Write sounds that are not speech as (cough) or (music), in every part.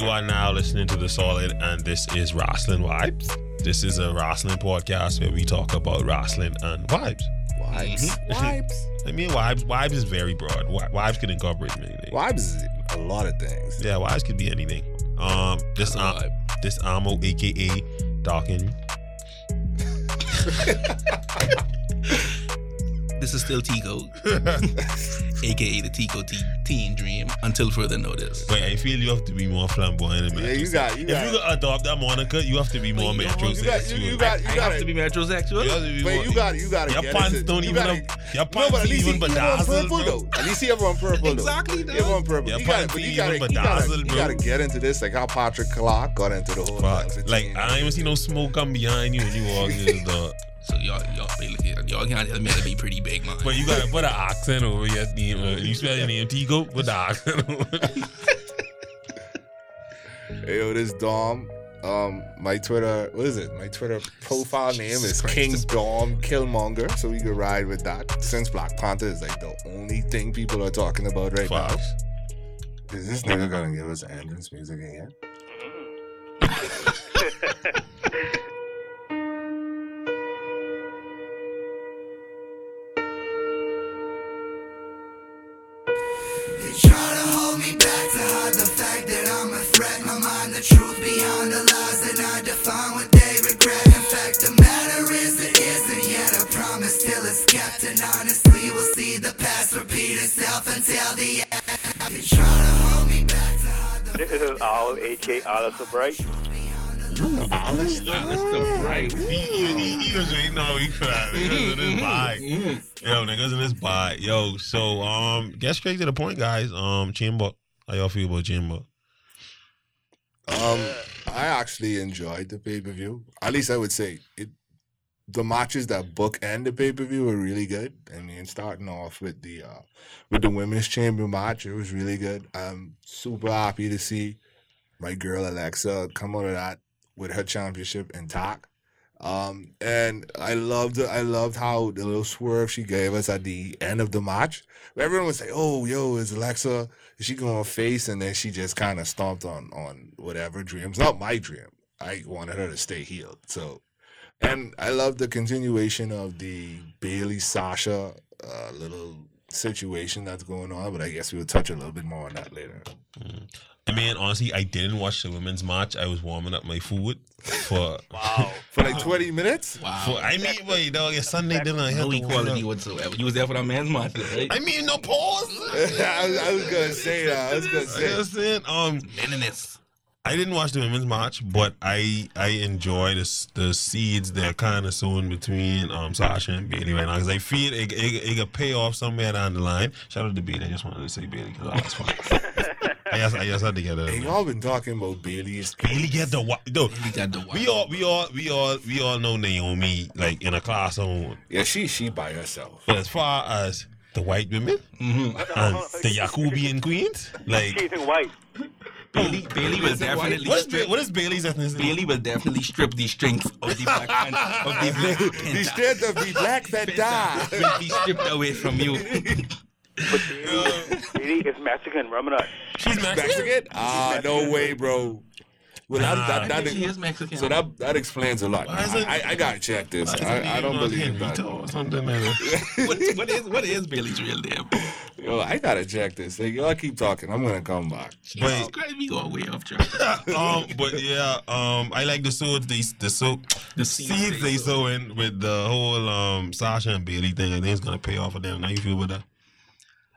You are now listening to The Solid, and this is Wrestling Vibes. This is a wrestling podcast where we talk about wrestling and vibes. Vibes. Mhm. Vibes. (laughs) I mean, vibes. Vibes is very broad. Wi- Vibes can incorporate many things. Vibes is a lot of things. Yeah, vibes could be anything. Um, this um, this Amo, aka Dawkins. (laughs) (laughs) This is still Tico, (laughs) aka the Tico T- Teen Dream, until further notice. But I feel you have to be more flamboyant. and Yeah, you got, you If got. you could adopt that moniker, you have to be more Wait, you don't- you got, you, metrosexual. you got, you I got have to be metrosexual. You have to be But more- you got, you got to Your pants into, don't you even gotta, have, your No, pants but at least even you, you have bedazzled, purple bro. though. At least you have on purple though. Exactly, You have on purple. Your you got pants but you got even you got bedazzled, you got to get into this like how Patrick Clark got into the whole. Thing. Like I ain't even see no smoke come behind you when you walk in the door. So y'all, y'all, basically, y'all can't tell me to be pretty big, man. But you gotta put an accent over your name. Uh, you spell your name Tico, put the accent over. (laughs) Hey, yo, this Dom. Um, my Twitter, what is it? My Twitter profile name is Jesus Christ. King Dom Killmonger, so we can ride with that. Since Black Panther is like the only thing people are talking about right now. Is this nigga gonna give us entrance music again? (laughs) (laughs) truth behind the lies that I define what they regret. In fact, the matter is, it isn't yet a promise till it's kept. And honestly, we'll see the past repeat itself until the end. They try to hold me back to hide the This is Al, aka Alice Bright. That's the right. He, he, he, he was waiting all week for that. Niggas in this bye. Yo, niggas in this bye. Yo, so um, get straight to the point, guys. Um, Chamber, how y'all feel about Chamber? Um, I actually enjoyed the pay per view. At least I would say it. The matches that book and the pay per view were really good. I mean, starting off with the uh with the women's chamber match, it was really good. I'm super happy to see my girl Alexa come out of that with her championship intact. Um, and I loved I loved how the little swerve she gave us at the end of the match. Everyone would say, "Oh, yo, is Alexa is she going to face?" And then she just kind of stomped on on whatever dreams. Not my dream. I wanted her to stay healed. So, and I love the continuation of the Bayley Sasha uh, little situation that's going on. But I guess we'll touch a little bit more on that later. I mean, honestly, I didn't watch the women's match. I was warming up my food for. Wow. (laughs) For like twenty minutes. Wow. For I mean, wait, dog, it's Sunday dinner. I had no to warm equality whatsoever. You was there for that man's match, right? I mean, no pause. (laughs) I, was, I was gonna say that. I was gonna You know say. what I'm saying? Um, Meninist. I didn't watch the women's match, but I I enjoy the s- the seeds that kind of sown between um Sasha and Bayley right now because I feel it, it, it could pay off somewhere down the line. Shout out to Bayley. I just wanted to say Bayley because that's (laughs) fun. I guess I guess I had to get Hey, it. y'all been talking about Bayley's. Bayley get the wa- no. He got the We all we all we all we all know Naomi like in a class on. Yeah, she she by herself. But as far as the white women hmm and the Yakubian queens, like She's in white. Bayley, Bayley was definitely what is stripped. what is Bayley's ethnicity? Bayley was definitely stripped the strength of the black Pan- of the (laughs) black the Panther. strength of the black that died. will be stripped away from you. (laughs) But Bayley, Bayley is Mexican. Remember that? She's Mexican. Mexican? Ah, no way, bro. Well, that, that, that, think is Mexican. so that that explains a lot. Why is it- I, I, I gotta check this. Why is her I, I don't believe that. Or something like that. (laughs) what, what is what is Bayley's real name? Yo, I gotta check this. Hey, y'all keep talking. I'm gonna come back. Jesus Christ, we go way off track. (laughs) um, but yeah, um, I like the swords they the so The seeds, seeds they they sow in with the whole um Sasha and Bayley thing. I think it's gonna pay off for them. How you feel about that?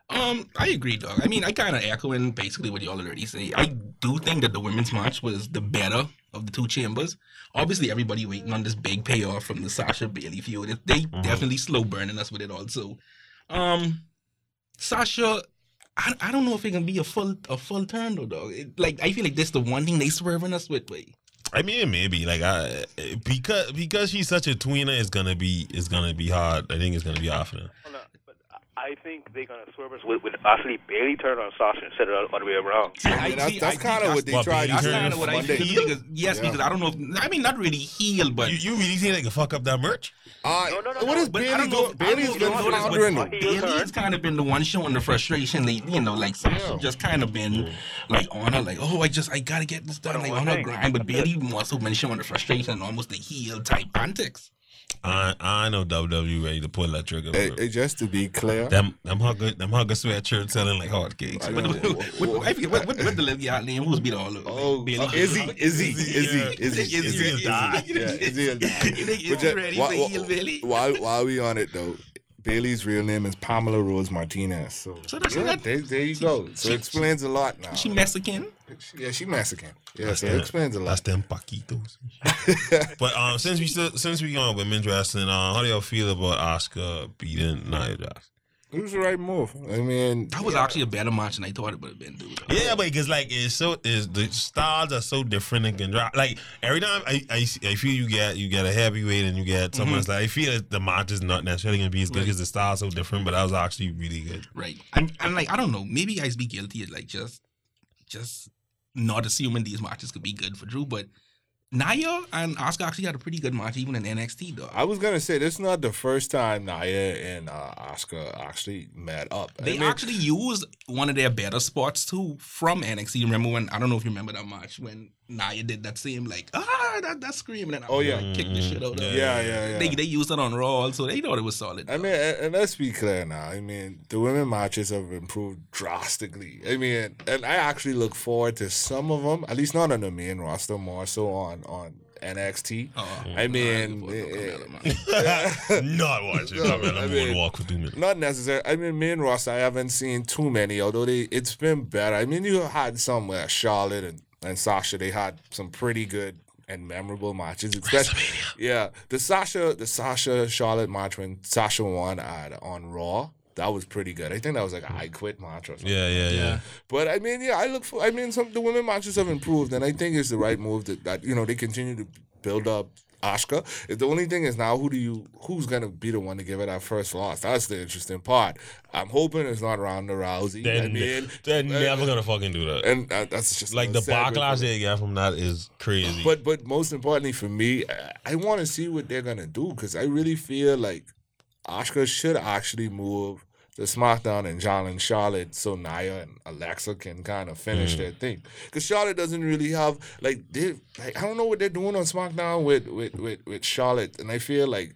Um, I agree, dog. I mean, I kind of echoing basically what y'all already say. I do think that the women's match was the better of the two chambers. Obviously, everybody waiting on this big payoff from the Sasha Bayley feud. It- They definitely slow burning us with it also. Um, Sasha, I, I don't know if it can be a full a full turn though, dog. It, like I feel like this the one thing they swerving us with. way. I mean, maybe like I because because she's such a tweener, it's gonna be it's gonna be hard. I think it's gonna be hard for them. Hold on. But I I think they're gonna swerve us with, with actually Bayley turn on Sasha instead of the other way around. See, I mean, that's, that's kind of what they what tried to Bayley That's kind of what I Monday. feel. Because, yes, Yeah. because I don't know. If, I mean, not really heel, but You, you really think they can fuck up that merch? Uh, No, no, no, what no, is but I Bayley don't know. doing? if- I don't Bayley's been you noticed, but floundering Bayley's kind of been the one showing the frustration lately. You know, like Sasha Yeah. just kind of been like on her, like, oh, I just I gotta get this done, like one on her grind. But Bayley also been showing the frustration and almost the heel type antics. I I know WWE ready to pull that trigger. Hey, hey, just to be clear, them them hugger them hugger sweatshirts selling like hotcakes. What, what, what, I forget what, what, what the lady out name who's beat all over. Oh, Bayley. uh, Izzy, Izzy, Izzy, Yeah. Izzy, Izzy, Izzy, Izzy, Yeah, Izzy will die. (laughs) You think But Izzy just- ready why- for why- heel Bayley? While while we on it though, Bayley's real name is Pamela Rose Martinez. So, So that's- yeah, that- there, there you go. So it explains a lot now. She Mexican. yeah, she Mexican. Yeah, so Yeah. it explains a lot. That's lot. them paquitos. (laughs) but um, since we still since we on women's wrestling, uh, how do y'all feel about Asuka beating Nia Jax? It was the right move. I mean, That was actually a better match than I thought it would have been, dude. Yeah, but because like it's so is the styles are so different and can drop. Like every time I, I see- I feel you get you get a heavyweight and you get someone else mm-hmm. like I feel that the match is not necessarily gonna be as good Right. because the style's so different. But that was actually really good. Right. And, and like I don't know, maybe I'd be guilty of like just just not assuming these matches could be good for Drew, but Nia and Asuka actually had a pretty good match even in NXT though. I was gonna say this is not the first time Nia and uh, Asuka actually met up. I They mean, actually used one of their better spots too from NXT. Remember when I don't know if you remember that match when Nia did that same like ah that that scream and then Oh, yeah. kick the shit out of her. yeah, yeah, yeah. They they used it on Raw also. They thought it was solid. I though. mean, and, and let's be clear now. I mean, the women matches have improved drastically. I mean, and I actually look forward to some of them, at least not on the main roster, more so on on NXT. Oh, I mean, nah, eh, look, (laughs) not watching. No, (laughs) I'm I mean- walk for two minutes. Not necessary. I mean, main roster, I haven't seen too many, although they it's been better. I mean, you had some where Charlotte and, and Sasha, they had some pretty good and memorable matches. Especially, yeah, the Sasha, the Sasha Charlotte match when Sasha won at on Raw, that was pretty good. I think that was like a I quit match or something. Yeah, yeah, yeah. But I mean, yeah, I look for. I mean, some the women matches have improved, and I think it's the right move that, that you know they continue to build up If the only thing is now, who do you who's gonna be the one to give her that first loss? That's the interesting part. I'm hoping it's not Ronda Rousey. They're, I mean, they're uh, never gonna fucking do that. and that, that's just Like the backlash they get from that is crazy. But but most importantly for me, I, I want to see what they're gonna do because I really feel like Asuka should actually move to SmackDown and John and Charlotte so Nia and Alexa can kind of finish Mm. their thing. Because Charlotte doesn't really have like they like I don't know what they're doing on SmackDown with with with, with Charlotte, and I feel like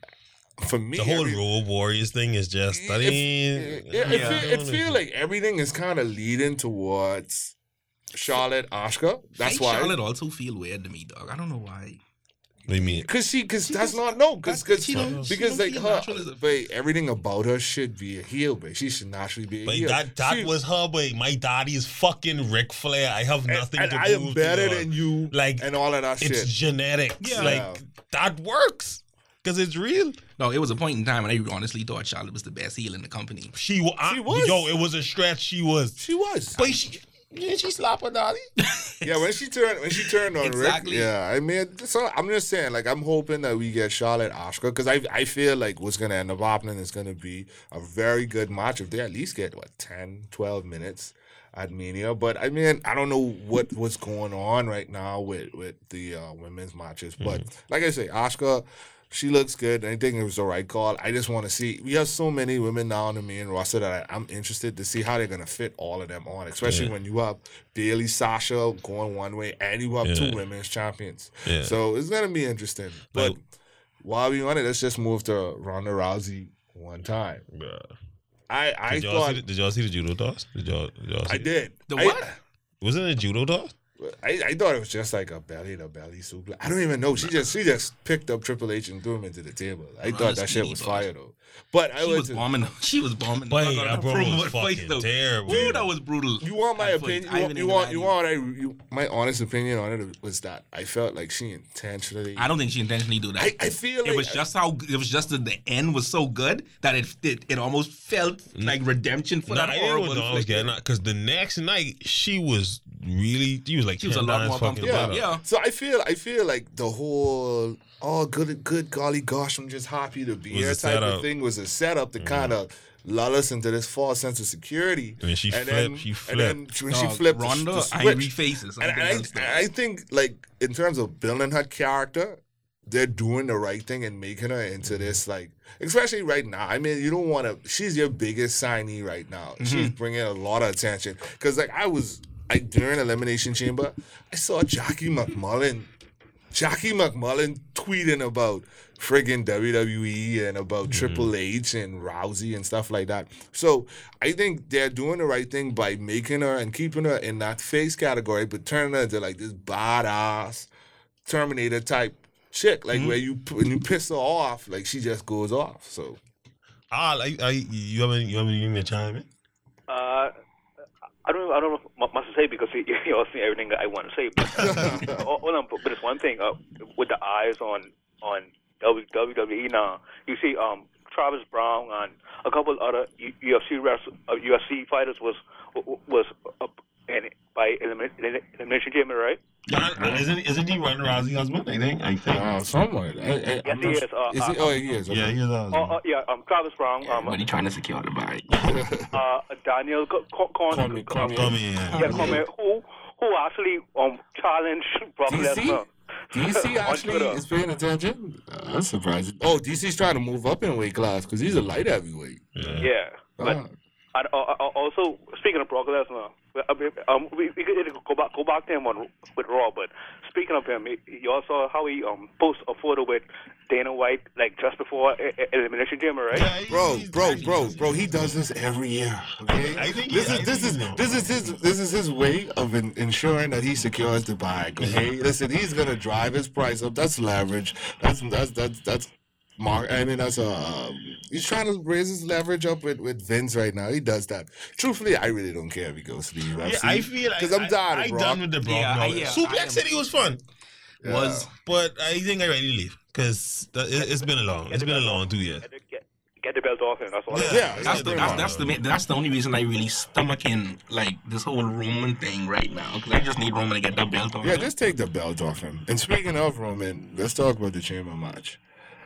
for me the whole every- Road Warriors thing is just that it, ain't. yeah, it, yeah. feel, it feel like everything is kind of leading towards Charlotte Asuka. That's I why. Charlotte also feel weird to me, dog. I don't know why. What do you mean? Cause she, cause that's just- not no, cause, that- cause she don't- she because don't like feel her, natural as a- but everything about her should be a heel, but she should naturally be a But heel. that that She- was her. way. my daddy is fucking Ric Flair. I have and, nothing and to I am prove better her. than you, Like, and all of that shit. It's shit. genetics. Yeah. Like that works because it's real. No, it was a point in time when I honestly thought Charlotte was the best heel in the company. She, wa- I- She was. Yo, it was a stretch. She was. She was, But she. Didn't she slap her daddy? yeah. When she turned, when she turned on Exactly. Ric, yeah. I mean, so I'm just saying, like, I'm hoping that we get Charlotte Asuka because I, I feel like what's gonna end up happening is gonna be a very good match if they at least get what 10, 12 minutes. At Mania, but I mean, I don't know what what's going on right now with with the uh, women's matches. But like I say, Asuka, she looks good. I think it was the right call. I just want to see. We have so many women now on the main roster that I, I'm interested to see how they're gonna fit all of them on. Especially when you have Bayley, Sasha going one way, and you have Yeah. two women's champions. Yeah. So it's gonna be interesting. But Like- while we on it, let's just move to Ronda Rousey one time. Bruh. I I Did y'all, thought see the, did y'all see the judo toss? Did y'all, did y'all see I it? did. The I- what? Wasn't it a judo toss? I, I thought it was just like a belly to belly suplex. I don't even know. She just she just picked up Triple H and threw him into the table. I thought that shit was fire though. But I She was was. bombing. (laughs) She was bombing. But the fuck out that of bro her was promo fight, fucking though. terrible. Ooh, that was brutal. You want my I opinion? I You want, you want, gonna you want I, you, my honest opinion on it was that I felt like she intentionally. I don't think she intentionally do that. I, I feel like it was just how it was just that the end was so good that it it, it almost felt like redemption for Nah, that I didn't horrible. know I was getting because the next night she was really, she was like, She was a lot more fucking comfortable. better. Yeah. So I feel I feel like the whole oh good good golly gosh I'm just happy to be here a type of thing was a setup to kind of lull us into this false sense of security. I mean, she and flipped. then, She and flipped. then when she Dog, flipped, the- Ronda, the angry faces. And, and. I, I think, like, in terms of building her character, they're doing the right thing and making her into mm-hmm. this, like, especially right now. I mean, you don't want to. She's your biggest signee right now. Mm-hmm. She's bringing a lot of attention because, like, I was, like, during Elimination Chamber, I saw Jackie MacMullan, Jackie MacMullan tweeting about friggin' WWE and about Triple H and Rousey and stuff like that. So I think they're doing the right thing by making her and keeping her in that face category, but turning her into like this badass Terminator type chick, like where you when you piss her off, like she just goes off. So Ah, like, I, you haven't you haven't even chime in. Uh, I don't, I don't know what to say because you, (laughs) you all see everything that I want to say. But, (laughs) oh, on, but, but it's one thing uh, with the eyes on on WWE now. You see, um, Travis Browne and a couple other UFC wrestlers, uh, UFC fighters was was uh, and by elimination, elimination chamber, right? Uh, Isn't isn't he Ronda Rousey husband? I think. I think. uh, somewhere. Yes, he is. Uh, Is he? uh, Oh, he is. yeah, Okay. he's a uh, husband. uh, yeah, um, Travis Browne, um, Everybody trying to secure the bag. (laughs) uh, Daniel Co- Co- Corn- Call me, call me. Come here. Yeah, come here. Who who actually um challenged Brock DC? Lesnar? DC actually is paying attention. Uh, that's surprising. Oh, DC's trying to move up in weight class because he's a light heavyweight. Yeah. Yeah, but Ah. And, uh, uh, also speaking of Brock Lesnar, I mean, um, we, we could go back go back to him on with Raw, but speaking of him, you also saw how he um posted a photo with Dana White like just before elimination chamber, right? Yeah, he's- Bro, bro, bro, bro, he does this every year. Okay, I think this is this is this is his this is his way of in, ensuring that he secures the bag. Okay, (laughs) listen, he's gonna drive his price up. That's leverage. That's that's that's that's mark. I mean, that's a um, he's trying to raise his leverage up with with Vince right now. He does that. Truthfully, I really don't care if he goes to the UFC. Yeah, I feel like because I'm tired I, of I Brock. done with the Brock. Yeah, now. I- yeah, I Suplex am- City was fun, Was but I think I ready to leave because it, it's been a long. It's been a long two years. Get, get, get the belt off him. That's all. Yeah. Yeah, that's that's the that's, that's the that's the only reason I really stomach stomaching like this whole Roman thing right now because I just need Roman to get that belt on. Yeah, just take the belt off him. And speaking of Roman, let's talk about the chamber match.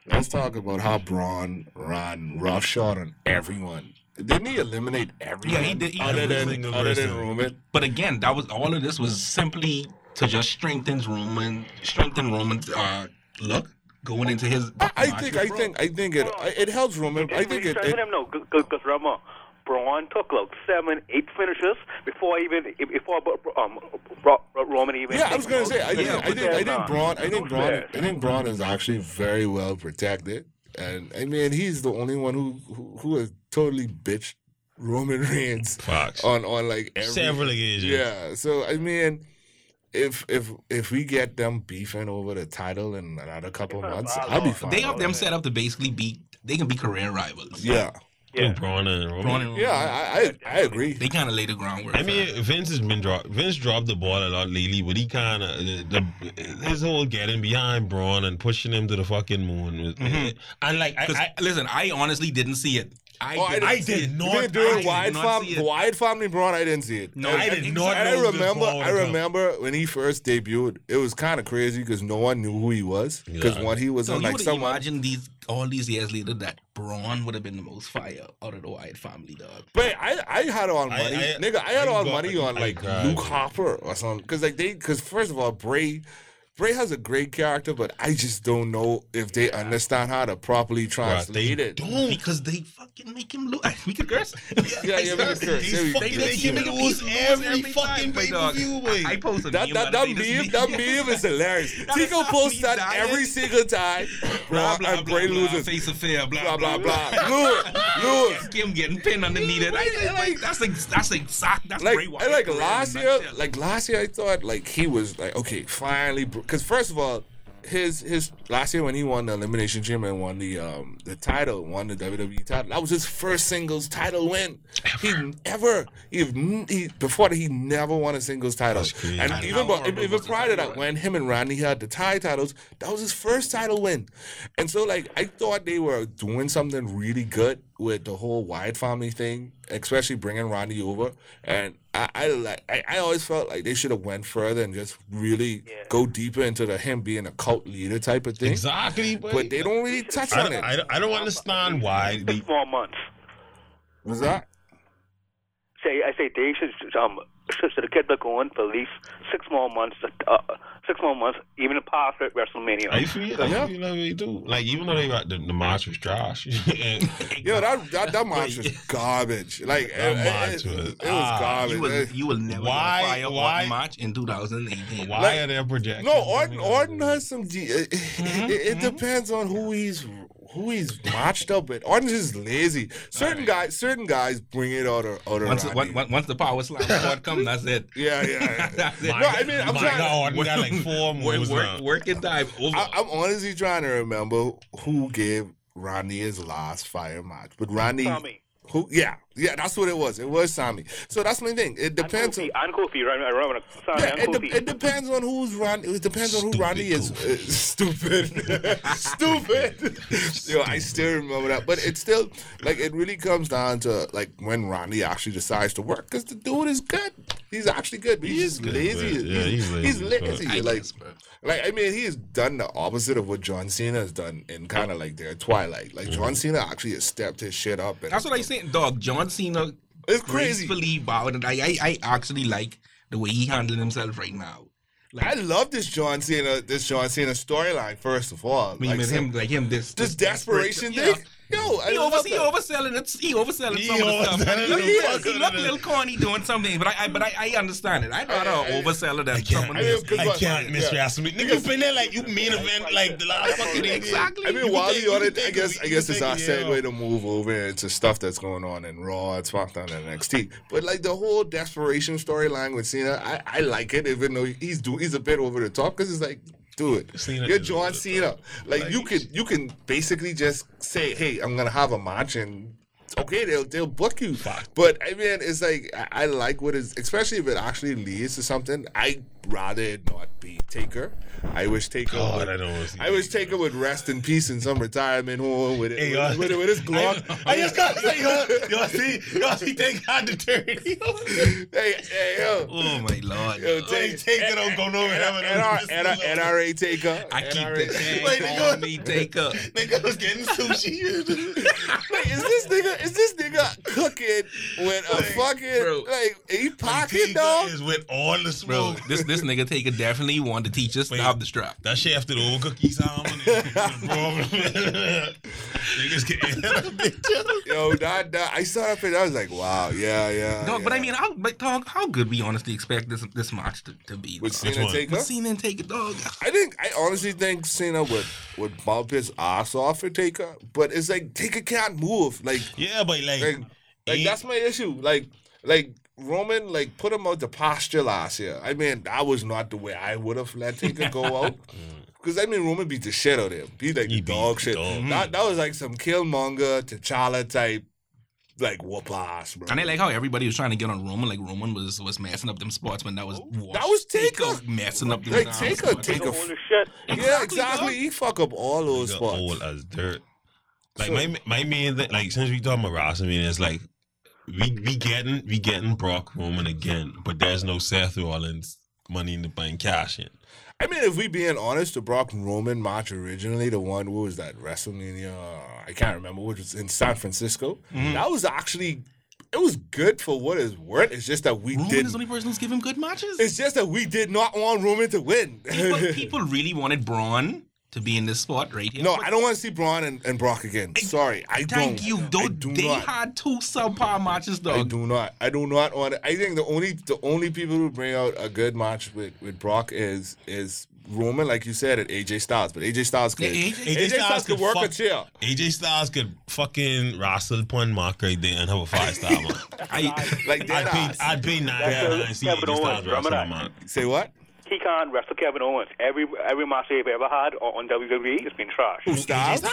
Let's talk about how Braun ran roughshod on everyone. Didn't he eliminate everyone? Yeah, he did. He other did. than Single other than. Roman. But again, that was all of this was simply to just strengthen Roman, strengthen Roman's uh, look going into his. I, I think I think I think it it helps Roman. I Didn't think really it, strengthen it him no, because remember, Braun took like seven, eight finishes before even before um Bro- Roman even. yeah, I was gonna say I think Yeah, I but think I nah. think Braun I think Who's Braun? I think Braun is actually very well protected. And I mean he's the only one who who, who has totally bitched Roman (laughs) Reigns Fox. on on like every Several occasions. Yeah. So I mean, if if if we get them beefing over the title in another couple It's not months, I'll be fine. They have them set up to basically be. They can be career rivals. Yeah. Yeah. Braun and Roman. Braun and Roman. Yeah. I I, I agree. They kind of laid the groundwork. I mean, that. Vince has been dropped. Vince dropped the ball a lot lately, but he kind of the, the his whole getting behind Braun and pushing him to the fucking moon. Was, Mhm. And like, I, 'Cause, I, listen, I honestly didn't see it. I, Oh, I did, didn't I see did it. not. You didn't do I it did wide not family, see it. wide family Braun. I didn't see it. No, And- I did not. I know this remember. I remember when he first debuted. It was kind of crazy because no one knew who he was. Because Yeah. when he was So in you like someone. imagine these all these years later that Braun would have been the most fire out of the Wyatt family, dog. But I, I had all I- money, I- nigga. I had I all got- money on like got Luke it. Hopper or something. Because like they, because first of all, Bray, Bray has a great character, but I just don't know if they understand how to properly Bruh, translate they it. don't. Because they fucking make him look. (laughs) We could curse. (laughs) Yeah, yeah, we can curse. Yeah, we fucking curse. They him make lose him every every fucking time, pay per view. I, I post a That meme that about that it, meme that (laughs) meme is hilarious. Tico posts that he every single time, bro, Blah, and blah, Bray blah, blah, loses. Face affair, Blah blah blah. Lewis, Lewis. Kim getting pinned underneath it. I, like, that's that's exact. That's like Bray like career in a last year, like last year, I thought like he was like okay, finally, because first of all, his his last year when he won the elimination chamber and won the um the title, won the WWE title, that was his first singles title win. He never he, he before that he never won a singles title, and And even but, even prior to that, when him and Randy had the tie titles, that was his first title win, and so like I thought they were doing something really good with the whole Wyatt family thing, especially bringing Randy over. And I, I like, I, I always felt like they should have went further and just really Yeah. go deeper into the him being a cult leader type of thing. Exactly, But they don't really touch I on don't, it. I, don't- I don't understand why they. Six more months. Was that? Say, I say they should um should, should kept it going for at least six more months. Uh, six more months, even past WrestleMania. I feel, I Yeah. feel like they do. Like even though they got the, the match was trash. and- Yo, that that, that match was (laughs) garbage. Like That it, match it, was- it was ah, garbage. You will, It- you will never Why- get a fire why- Orton match in 2018. why Like- are they projecting? No, Orton, Orton has some. G- it, it, Mm-hmm, it depends on who he's who he's matched up with. Orton's just lazy. Certain guys, certain guys bring it out of out of Once, Randy. once, once the power slam squad come, that's it. (laughs) Yeah, yeah. yeah. (laughs) That's it. No, I mean, I'm my trying. God, Orton got like four Work, moves work, now. working time over. I, I'm honestly trying to remember who gave Randy his last fire match, but Randy, Tommy. who? Yeah, yeah, that's what it was. It was Sammy. So that's my thing. It depends on. Kofi, and Kofi, right? I remember. Sorry, Yeah, and it, Kofi. de- it depends on who's Randy. It depends on who Stupid Randy is. Uh, (laughs) stupid, (laughs) stupid. Yo, I still remember that. But it's still like it really comes down to like when Randy actually decides to work because the dude is good. He's actually good. But he's just good, lazy. but- yeah, he's, he's he's lazy, lazy. Like, guess, like I mean, he's done the opposite of what John Cena has done in kind of like their twilight. Like John Cena actually has stepped his shit up. And That's what I said, dog. John Cena It's crazy. gracefully bowed, and I, I, I actually like the way he handling himself right now. Like, I love this John Cena, this John Cena storyline. First of all, I mean, Like, him, like him, this this desperate- desperation yeah. thing. Yo, I He, over, he overselling it. He overselling He some of the stuff. overselling He look, he, fuck he out look a little corny doing something, but I, I but I, I understand it. I'd rather I- I- oversell it than I can't, I mean, this. because I can't miss yeah. Nigga, been there like you main event like the last fucking Exactly. I mean, You while you on it, I guess I guess it's our segue to move over into stuff that's going on in Raw, and SmackDown, and NXT. But like the whole desperation storyline with Cena, I, I like it, even though he's do he's a bit over the top because it's like, dude, Cena you're John Cena. Like, Like- you can you can basically just say, hey, I'm gonna have a match and. Okay, they'll they'll book you, but I mean, it's like I, I like what is, especially if it actually leads to something. I rather not be Taker. I wish Taker. God, would- I see I wish Taker. Would rest in peace in some retirement home with it, Hey, with, with, with his (laughs) Glock. I, I just got to say, y'all, y'all see, y'all see, they got the dirty. (laughs) hey, hey, yo. Oh my lord! Yo, Hey, Taker don't go nowhere. NR, NR, NRA Taker. I keep NRA. the tag Wait, on me, Taker. Nigga was getting sushi. (laughs) Like, is this nigga? Is this nigga cooking with a fucking like? He pocket dog. is with all the smoke. this this nigga Taker definitely want to teach us to Wait. have the strap. That shit after the old cookie sound. (laughs) Niggas getting bitch. Yo, that, that I saw that picture. I was like, wow, yeah, yeah. Dog, but I yeah. mean, how but dog, how good we honestly expect this this match to, to be? with dog? Cena one? Taker. With Cena and Taker, dog. I think I honestly think Cena would would bump his ass off for Taker, but it's like Taker can't move. Like, Yeah, but like, like, like that's my issue. Like, like Roman, like put him out the pasture last year. I mean, that was not the way I would have let Taker go (laughs) out. Because I mean, Roman beat the shit out of him. He like He the dog shit. dog. That that was like some Killmonger, T'Challa type, like whoop ass, bro. And I like how everybody was trying to get on Roman, like Roman was was messing up them spots when that was That was Taker. messing up them Like, damn Taker- spots. Taker- Holy shit. (laughs) yeah, Exactly, exactly. He fuck up all those Nigga spots. old as dirt. Like So- my my main thing, like since we talking about WrestleMania, it's like we we getting we getting Brock Roman again, but there's no Seth Rollins Money in the Bank cash in. I mean, if we being honest, the Brock Roman match originally, the one what was that WrestleMania? I can't remember, which was in San Francisco. Mm-hmm. That was actually it was good for what it's worth. It's just that we Roman did. is the only person who's giving good matches. It's just that we did not want Roman to win. people, (laughs) people really wanted Braun to be in this spot right here. no, But I don't want to see Braun and, and Brock again. Sorry, I Thank don't. you. I Though do they not. had two subpar matches, though. I do not. I do not want. I think the only the only people who bring out a good match with, with Brock is is Roman, like you said, and AJ Styles. But AJ Styles could Yeah, AJ, AJ Styles, could work a fuck- chair. AJ Styles could fucking wrestle Pun Mark right there and have a five star (laughs) man. I, Like I'd dead pay ass. I'd pay nine That's dollars a- and see Kevin AJ Owens, Styles wrestle remember that that? Say what? He can't wrestle Kevin Owens. Every every match they've ever had on, on WWE has been trash. Who Styles?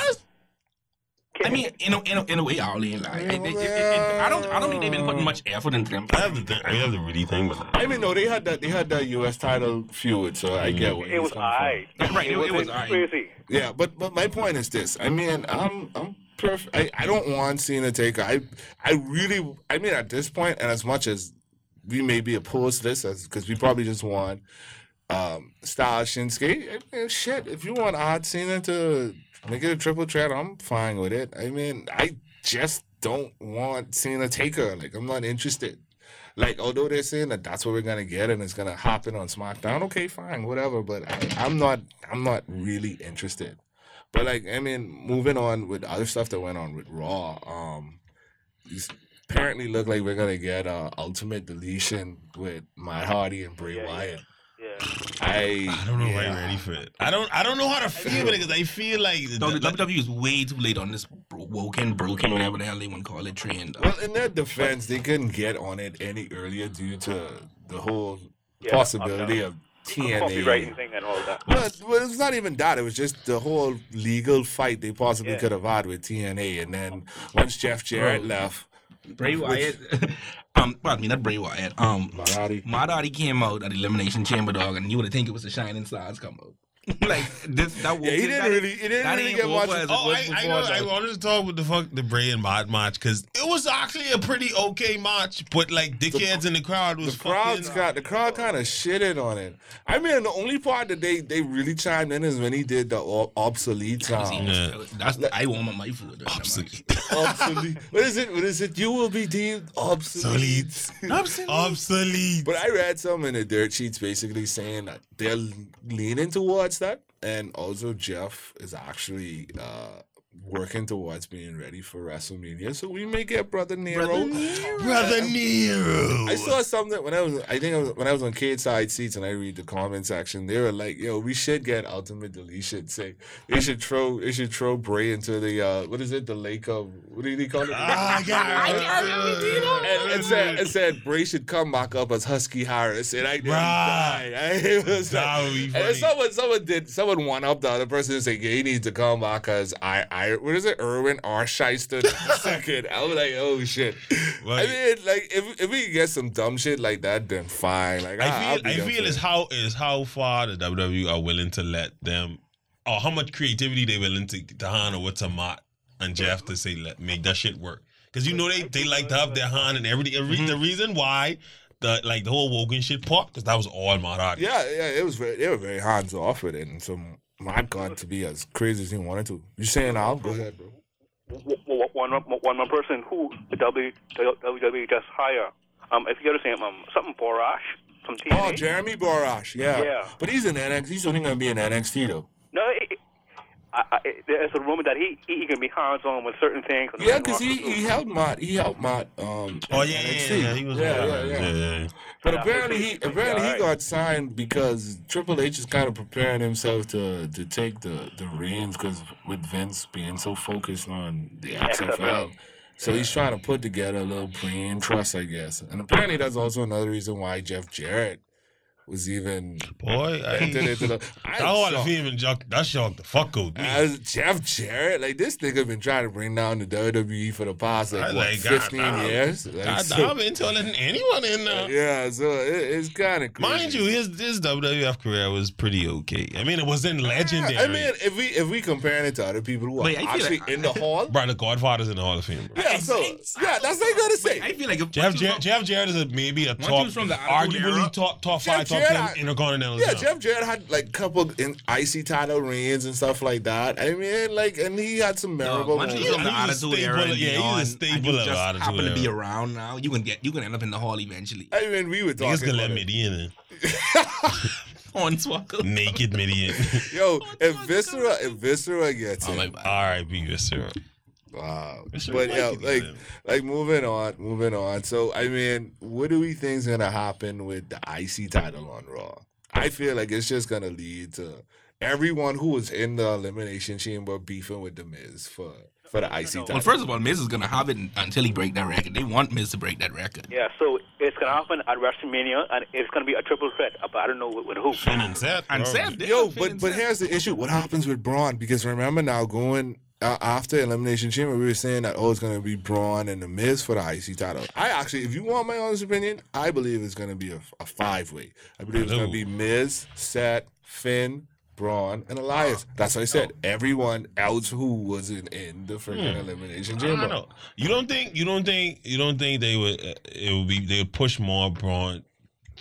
I mean, in a, in a, in a way, I'll ain't lie. I, I, I, I don't I don't think they've been putting much effort into them. I have to think, I have to really think about that. I mean, no, they had that. They had that U.S. title feud, so I get where (laughs) it was coming from. I. Right, it- it was aight. crazy. Yeah, but but my point is this. I mean, I'm I'm perfect. I, I don't want Cena Taker. I I really. I mean, at this point, and as much as we may be opposed to this, as because we probably just want um Styles Shinsuke. I mean, shit, if you want Odd Cena to make it a triple threat, I'm fine with it. I mean, I just don't want Cena Taker. Like I'm not interested. Like although they're saying that that's what we're gonna get and it's gonna happen on SmackDown, okay, fine, whatever. But I, I'm not. I'm not really interested. But like I mean, moving on with other stuff that went on with Raw. Um, these apparently look like we're gonna get uh, Ultimate Deletion with Matt Hardy and Bray yeah. Wyatt. Yeah. I I don't know if yeah. I'm ready for it. I don't. I don't know how to feel with it because I feel like No, the like- WWE is way too late on this bro- woken, broken, whatever the hell they want to call it, trend. Well, in their defense, they couldn't get on it any earlier due to the whole Yeah, possibility of TNA. Copywriting thing and all that. But, but it's not even that. It was just the whole legal fight they possibly Yeah. could have had with TNA. And then once Jeff Jarrett left, Bray Wyatt, (laughs) um, pardon me, not Bray Wyatt. Um, Marati. Matt Hardy came out at the Elimination Chamber, dog, and you would have think it was the Shining Stars come out. (laughs) like this, that Yeah, he didn't that- really, he didn't really get over much. as Oh, was I, I before, know. I wanted to talk with the fuck the Bray and Matt match because it was actually a pretty okay match, but like dickheads in the crowd was The crowd's fucking. got the crowd kind of shitted on it. I mean, the only part that they they really chimed in is when he did the obsolete See, sound. Yeah. That's I warm up my food. during that. Obsolete. (laughs) obsolete. What is it? What is it? You will be deemed obsolete. Obsolete. Obsolete. But I read some in the dirt sheets basically saying that they're leaning towards that, and also Jeff is actually uh, working towards being ready for WrestleMania. So we may get Brother Nero. Brother Nero. I saw something when I was, I think I was, when I was on Cageside Seats and I read the comment section, they were like, "Yo, we should get Ultimate Deletion. Say they should throw, they should throw Bray into the, uh, what is it, the lake of, what do they call it? Ah, I can't remember. and, and said, and said Bray should come back up as Husky Harris, and I didn't Right. die. (laughs) It was like- and someone, someone did, someone one up the other person and said, "Yeah, he needs to come back as I, I, what is it, Irwin R. Schyster (laughs) second. I was like, oh shit. I mean, like, if if we get some dumb shit like that, then fine. Like, I I'll feel I feel is how is how far the WWE are willing to let them or how much creativity they willing to to handle with Tamat and Jeff to say let make that shit work. Cause you know they, they like to have their hand and everything. And re- The mm-hmm. reason why the like the whole Woken shit popped because that was all Marat. Yeah, yeah, it was very, they were very hands off with it, and so my God, to be as crazy as he wanted to. You saying I'll Go ahead, bro. one one one person who the W WWE just hire. Um, if you ever seen um something Borash from TNA. Oh, Jeremy Borash, yeah. Yeah. But he's in NXT. He's only going to be in NXT, though. No, it, I, I, there's a rumor that he he, he can be hands on with certain things. Yeah, because he, he helped Matt. He helped Matt. Um, Oh yeah, yeah, NXT. yeah, yeah. He was Yeah, on yeah, yeah. yeah. But Yeah, apparently he apparently he got signed because Triple H is kind of preparing himself to to take the the reins because with Vince being so focused on the (laughs) XFL. XFL. So he's trying to put together a little brain trust, I guess. And apparently that's also another reason why Jeff Jarrett was even Boy, I, entered into the. (laughs) I that Hall of saw- Fame and jock, that shocked the fuck out me. As Jeff Jarrett, like this nigga been trying to bring down the WWE for the past like, I what, like, 15 goddamn. years. Like, God, so- I've been telling anyone in there. (laughs) yeah, so it, it's kind of Mind you, his his WWF career was pretty okay. I mean, it wasn't legendary. I mean, if we if we comparing it to other people who are Wait, I feel actually like- in the hall, bro, the Godfather's in the Hall of Fame. Bro. yeah, so yeah, that's what I gotta say. I feel like if Jeff once Jarrett, Jeff Jarrett is a, maybe a top, from the arguably Era- top top five, top Jarrett, ten I- intercontinental. yeah, champ. Jeff Jarrett had like couple in icy title reigns and stuff like that. I mean, like, and he had some memorable. once moments. you from the attitude era of- and yeah, he's a beyond, and staple you of just Attitude happen to be around now, you can get you can end up in the hall eventually. I mean, we were Niggas talking gonna let about it. Mideon in. (laughs) On Swaggle. Naked Mideon. Yo, if Viscera, if Viscera gets Oh it, my god. R.I.P. Viscera. Wow. But yeah, is like in. like moving on, moving on. So I mean, what do we think's gonna happen with the IC title on Raw? I feel like it's just gonna lead to everyone who was in the elimination chamber beefing with the Miz for for the IC title. Well, first of all, Miz is gonna have it until he break that record. They want Miz to break that record. Yeah, so it's gonna happen at WrestleMania, and it's gonna be a triple threat. But I don't know with, with who. Finn and Seth. And bro. Seth, Yo, but and but here's the issue: what happens with Braun? Because remember now, going after Elimination Chamber, we were saying that oh, it's gonna be Braun and the Miz for the IC title. I actually, if you want my honest opinion, I believe it's gonna be a, a five way. I believe it's gonna be Miz, Seth, Finn. Braun and Elias. That's what I said. Everyone else who wasn't in the freaking elimination I chamber. don't know. You don't think you don't think you don't think they would uh, it would be they would push more Braun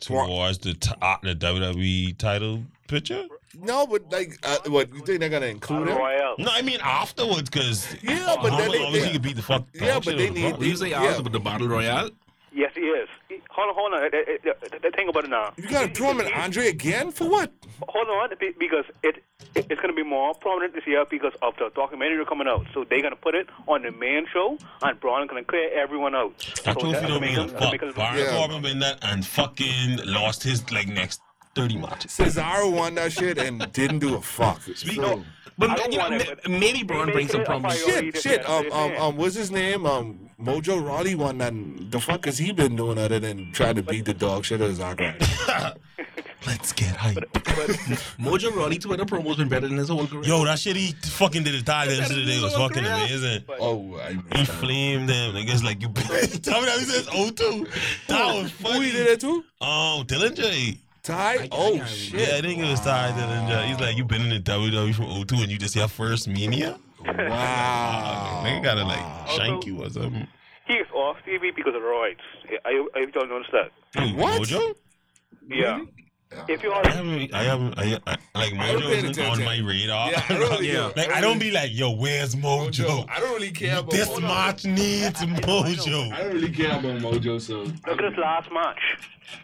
towards the t- uh, the WWE title picture? No, but like, uh, what you think they're gonna include him? Royale. No, I mean afterwards, because Yeah, but then they- obviously they- he could beat the fuck. Yeah, but they need- Brock. You say Yeah. after with the battle royale? Yes, he is. He- Hold on, hold on. Uh, Think about it now. You gotta throw him in Andre again for what? Hold on, because it it- it's going to be more prominent this year because of the documentary coming out. So they're going to put it on the main show, and Braun is going to clear everyone out. That so trophy that'll don't mean a him- that'll fuck. make Baron Yeah. Corbin win that and fucking lost his like next thirty matches. Cesaro won that shit and didn't do a fuck. (laughs) Speak- So- But you know, it, but maybe Braun brings some make problems. Shit, shit. Um, um, um, what's his name? Um, Mojo Rawley won that. The fuck has he been doing other than trying to beat the dog shit out of Zack Ryder? (laughs) Let's get hype. (laughs) Mojo Rawley Twitter promo's been better than his whole career. Yo, that shit he fucking did his tie That yesterday is was fucking great. amazing. Oh, I He missed that. flamed them. Niggas like you. Tell me that he says O2. That was funny. Who he did it to? Oh, Dillinger. Tye? Oh I- shit! Yeah, I think it was Tye Dillinger. He's like, you've been in the WWE from O2 and you just your first mania? Wow. (laughs) Nigga gotta like Also- shank you or something. He is off TV because of roids. I I don't understand. that. Who, What? Mojo? Yeah. If you are I haven't, I haven't, I, I like Mojo isn't on my radar. Yeah, I (laughs) don't really- Yeah. like I don't be like, yo, where's Mojo? I don't really care about This Mojo. match needs Mojo. I don't really care about Mojo, so look at his last match.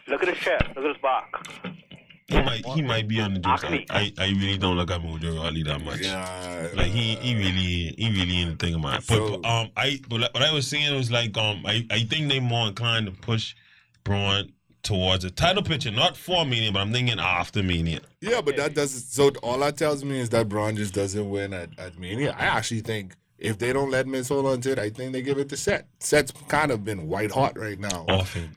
Look at his chest. Look at his back. He might, he might be on the jokes. I, I, I really don't look at Mojo Rawley that much. yeah. Like he, he really, he really in the thing of mine. But So- um, I, but like- what I was saying was like um, I, I think they more inclined to push Braun towards a title picture, not for Mania, but I'm thinking after Mania. Yeah, but that doesn't. So all that tells me is that Braun just doesn't win at, at Mania. I actually think if they don't let Miz hold on to it, I think they give it to Seth. Seth's kind of been white hot right now. Often. And-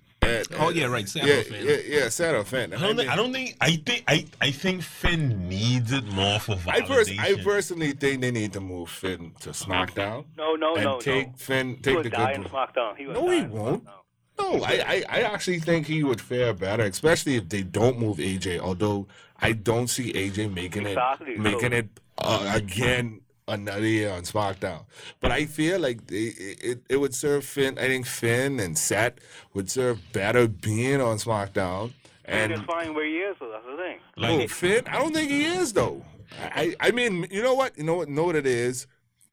Oh yeah, right. Seth yeah, fan. yeah, yeah, Seth a fan. I don't, think, I don't think. I think. I, I think Finn needs it more for I, pers- I personally think they need to move Finn to SmackDown No, no, and no, take no. Finn, take will the die in. SmackDown. He will No, he won't. SmackDown. No, I, I, I actually think he would fare better, especially if they don't move AJ. Although I don't see AJ making Exactly, it making it uh, again another year on SmackDown. But I feel like they, it it would serve Finn. I think Finn and Seth would serve better being on SmackDown. And And he's fine where he is, so that's the thing. oh, Finn, I don't think he is though. I I mean, you know what? You know what? Know what it is.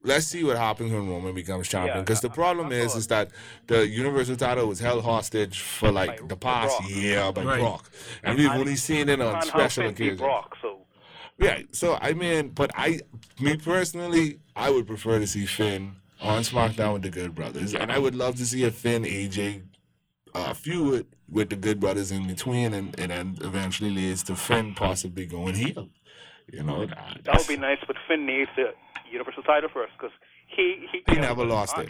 Let's see what happens when Roman becomes champion. Yeah, Because the I- I- problem is, is that the Universal title was held hostage for like By- the past Brock. year by Right. Brock, and we've only seen it on special how Finn beat occasions. Brock, so Yeah. So I mean, but I, me personally, I would prefer to see Finn on SmackDown with the Good Brothers, and I would love to see a Finn AJ uh, feud with the Good Brothers in between, and, and then eventually leads to Finn possibly going heel. You know, that, that would be nice. But Finn needs the Universal title first because he he, He never lost it.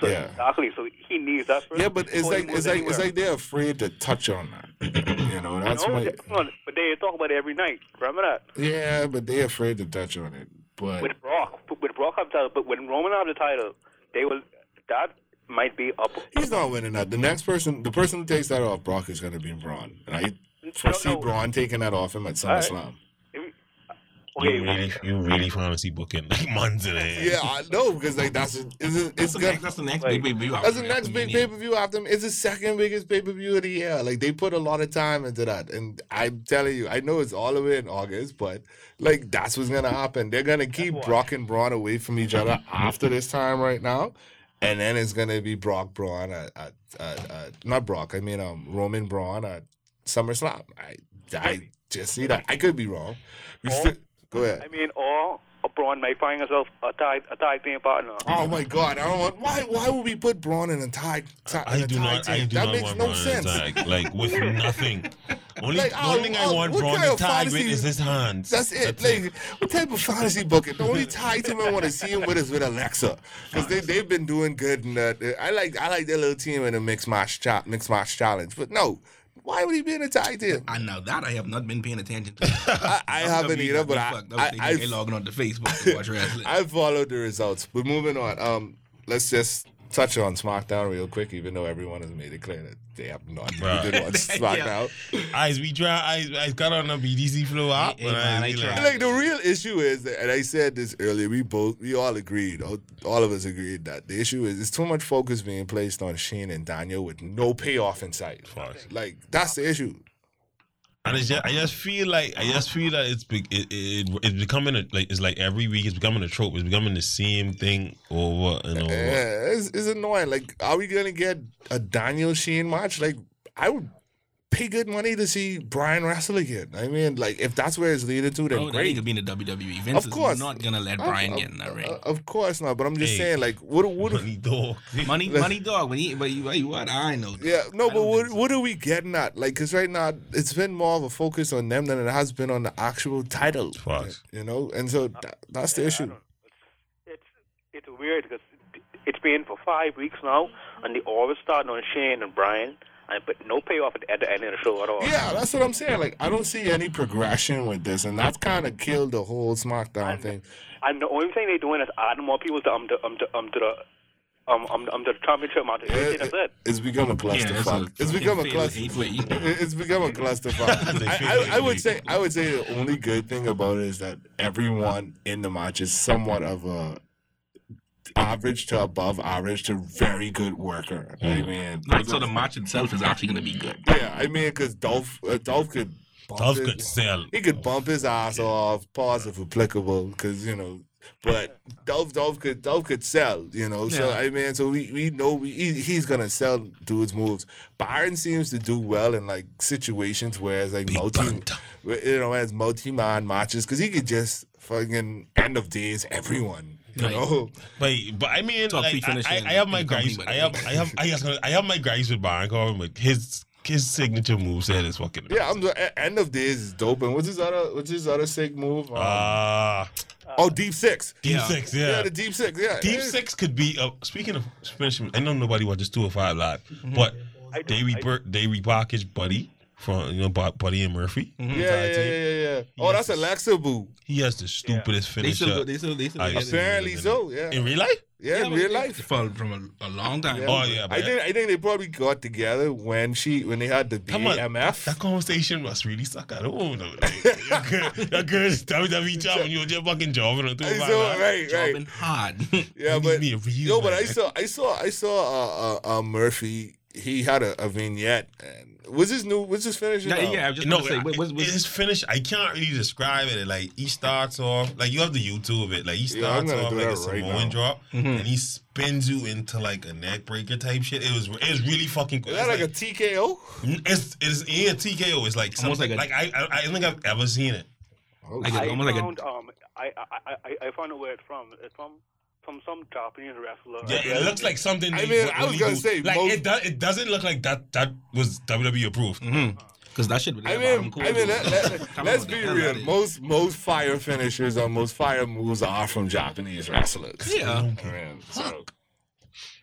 So Yeah. exactly. So he needs that first. Yeah, but it's before like moves it's like it's like they're afraid to touch on that. (clears throat) You know, that's no, my they- but they talk about it every night. Remember that yeah, but they're afraid to touch on it. But with Brock, with Brock have the title, but when Roman have the title, they will. That might be up. he's not winning that. The next person, the person who takes that off Brock is going to be Braun. And I foresee no. Braun taking that off him at right. SummerSlam. you really, you really fantasy booking like months in advance. Yeah, I know because like that's it's, it's, That's the next. That's the next Like, big pay per view. That's the next big pay per view after him. It's the second biggest pay per view of the year. Like they put a lot of time into that, and I'm telling you, I know it's all the way in August, but like that's what's gonna happen. They're gonna keep Brock and Braun away from each other after this time right now, and then it's gonna be Brock Braun at, at, at, at not Brock. I mean um Roman Braun at SummerSlam. I I just see that. I could be wrong. We Oh. Still, go ahead. I mean, or Braun may find himself a tag a tag team partner. Oh my God! I don't want. Why? Why would we put Braun in a tie? tie I in do tie not. I do that not makes want no Braun in sense. a tag. Like with (laughs) nothing. Only, Like, the I'll- only thing I oh, want Braun kind to of tag with is his hands. That's it. like, what type of fantasy booking? The only (laughs) tie team I want to see him with is with Alexa, because they they've been doing good. In that, uh, I like I like their little team in a mixed match cha- mixed match challenge. But no, why would he be in a tag team? And now that I have not been paying attention to. (laughs) I, I haven't either, but I I, I, logging on to (laughs) Facebook to watch wrestling. I followed the results. But moving on, um, let's just touch on SmackDown real quick, even though everyone has made it clear that they have not (laughs) Right. did watch (laughs) SmackDown. Eyes, we try. I I got on the BDC flow out, Hey, but man, I, I be tried. like, like the real issue is, that, and I said this earlier. We both, we all agreed. All, all of us agreed that the issue is, it's too much focus being placed on Shane and Daniel with no payoff in sight. Like that's the issue. And it's just, I just feel like I just feel that it's be, it, it it's becoming a like it's like every week it's becoming a trope. It's becoming the same thing over and over. Yeah, it's, it's annoying. Like, are we gonna get a Daniel Sheen match? Like, I would pay good money to see Brian wrestle again. I mean, like, if that's where it's leading to, then Oh, that great. ain't gonna be in the WWE. Vince Of course. is not gonna let Brian of- get in that ring. uh, Of course not. But I'm just Hey. saying, like, what what Money dog. (laughs) money, money, dog. When he, but you, but you what? I know. Yeah, no, I but what so. what are we getting at? Like, cause right now it's been more of a focus on them than it has been on the actual title. Facts. You know, and so that, that's the issue. It's it's weird because it's been for five weeks now, and they always starting on Shane and Brian, and but no payoff at, at the end of the show at all. Yeah, that's what I'm saying. Like, I don't see any progression with this, and that's kind of killed the whole SmackDown thing. And the only thing they're doing is adding more people to um to um to um to the um um, um to the championship match. It- That's it. it's become a Yeah, it's clusterfuck. a it's become a fucking cluster. fatal eight-way. it- It's become a clusterfuck. (laughs) I, I, I would say I would say the only good thing about it is that everyone in the match is somewhat of a average to above average to very good worker. I mean, Like, so the match itself is actually gonna be good. yeah, I mean, because Dolph uh, Dolph could bump Dolph his- could sell. he could bump his ass off, pause if applicable, because you know. But Dolph, Dolph could, Dolph could sell, you know. So I mean, so we, we know we, he, he's gonna sell dudes moves. Baron seems to do well in like situations where it's like Big multi, Banta. you know, as multi man matches, because he could just fucking end of days everyone, you Right. know. But but I mean, Top like, I, I, I have my company, gripes. by I have. I have I have I have my gripes with Baron Corbin, but his his signature move said is fucking. Yeah, I'm the end of days is dope. And what's his other what's his other sick move? Um, Ah, oh, deep six. deep Yeah. six, Yeah, yeah. the deep six. Yeah, Deep Yeah. six could be. Uh, speaking of finishing, I know nobody watches two or five live, but I do- they I- rebur- they Buddy from you know Buddy and Murphy. Yeah, tag yeah, yeah, team. yeah, yeah. Oh, that's Alexa Boo. He has the stupidest They still, finisher. they still, they still. I together. see. Apparently so. Yeah. in real life. Yeah, in real life. For, from a, a long time. Yeah. Oh yeah, I think I think they probably got together when she when they had the Come. BMF. That conversation must really suck at home. though. (laughs) Like, that girl- that girl is WWE job (laughs) and you're just fucking jobbing on two I five right, Jobbing right. hard. (laughs) Yeah, but need me a real yo, but I saw I saw I saw uh, uh, uh, Murphy. He had a, a vignette. And was his new? Was his finish? yeah, yeah, I was just No, gonna say, what, what, what, his finish. I can't really describe it. Like he starts off like you have the YouTube of it. Like he starts gonna off do like a that right Samoan now. drop, Mm-hmm. and he spins you into like a neck breaker type shit. It was it was really fucking. Cool. Is that like a TKO? It's it's yeah TKO. It's like Almost something like like, a- I, I I don't think I've ever seen it. Oh, Like a- I almost like a- found um I I, I I found out where it's from. It's from from some Japanese wrestler. Yeah, it looks like something. I mean, I was gonna do. say, like most- it. Do, it doesn't look like that. That was WWE approved. Hmm. Because that shit would I mean, Adam Cole I mean, let, (laughs) let, let's be real. Most most fire finishers or most fire moves are from Japanese wrestlers. Yeah. I mean, so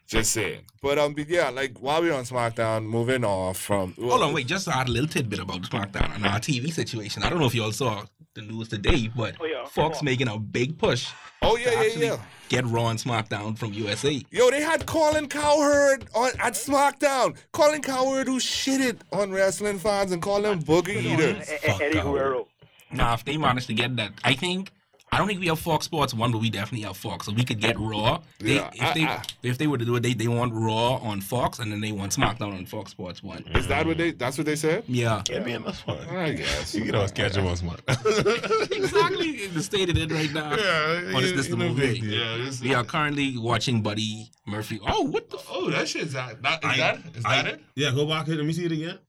just saying. But um, but yeah, like while we're on SmackDown, moving off from. Hold on, wait. Just to add a little tidbit about SmackDown and our TV situation. I don't know if you all saw the news today, but Oh, yeah. Fox making a big push Oh to yeah, yeah, yeah. get Raw and SmackDown from USA. Yo, they had Colin Cowherd on at SmackDown. Colin Cowherd who shitted on wrestling fans and called them booger eaters. Eddie Guerrero. Now, if they managed to get that, I think I don't think we have Fox Sports One, but we definitely have Fox, so we could get Raw. They, Yeah, if I- they I- if they were to do it, they, they want Raw on Fox, and then they want SmackDown on Fox Sports One. Is that what they? That's what they said. Yeah, Yeah, man, that's fine. I guess. You can always catch him on smart. (laughs) exactly. The state of it in right now. Yeah, oh, What is you- this the movie? Yeah, this- We are currently watching Buddy Murphy. Oh, what the? Oh, that shit's that. that is I- that is I- that it? Yeah, go back here. Let me see it again.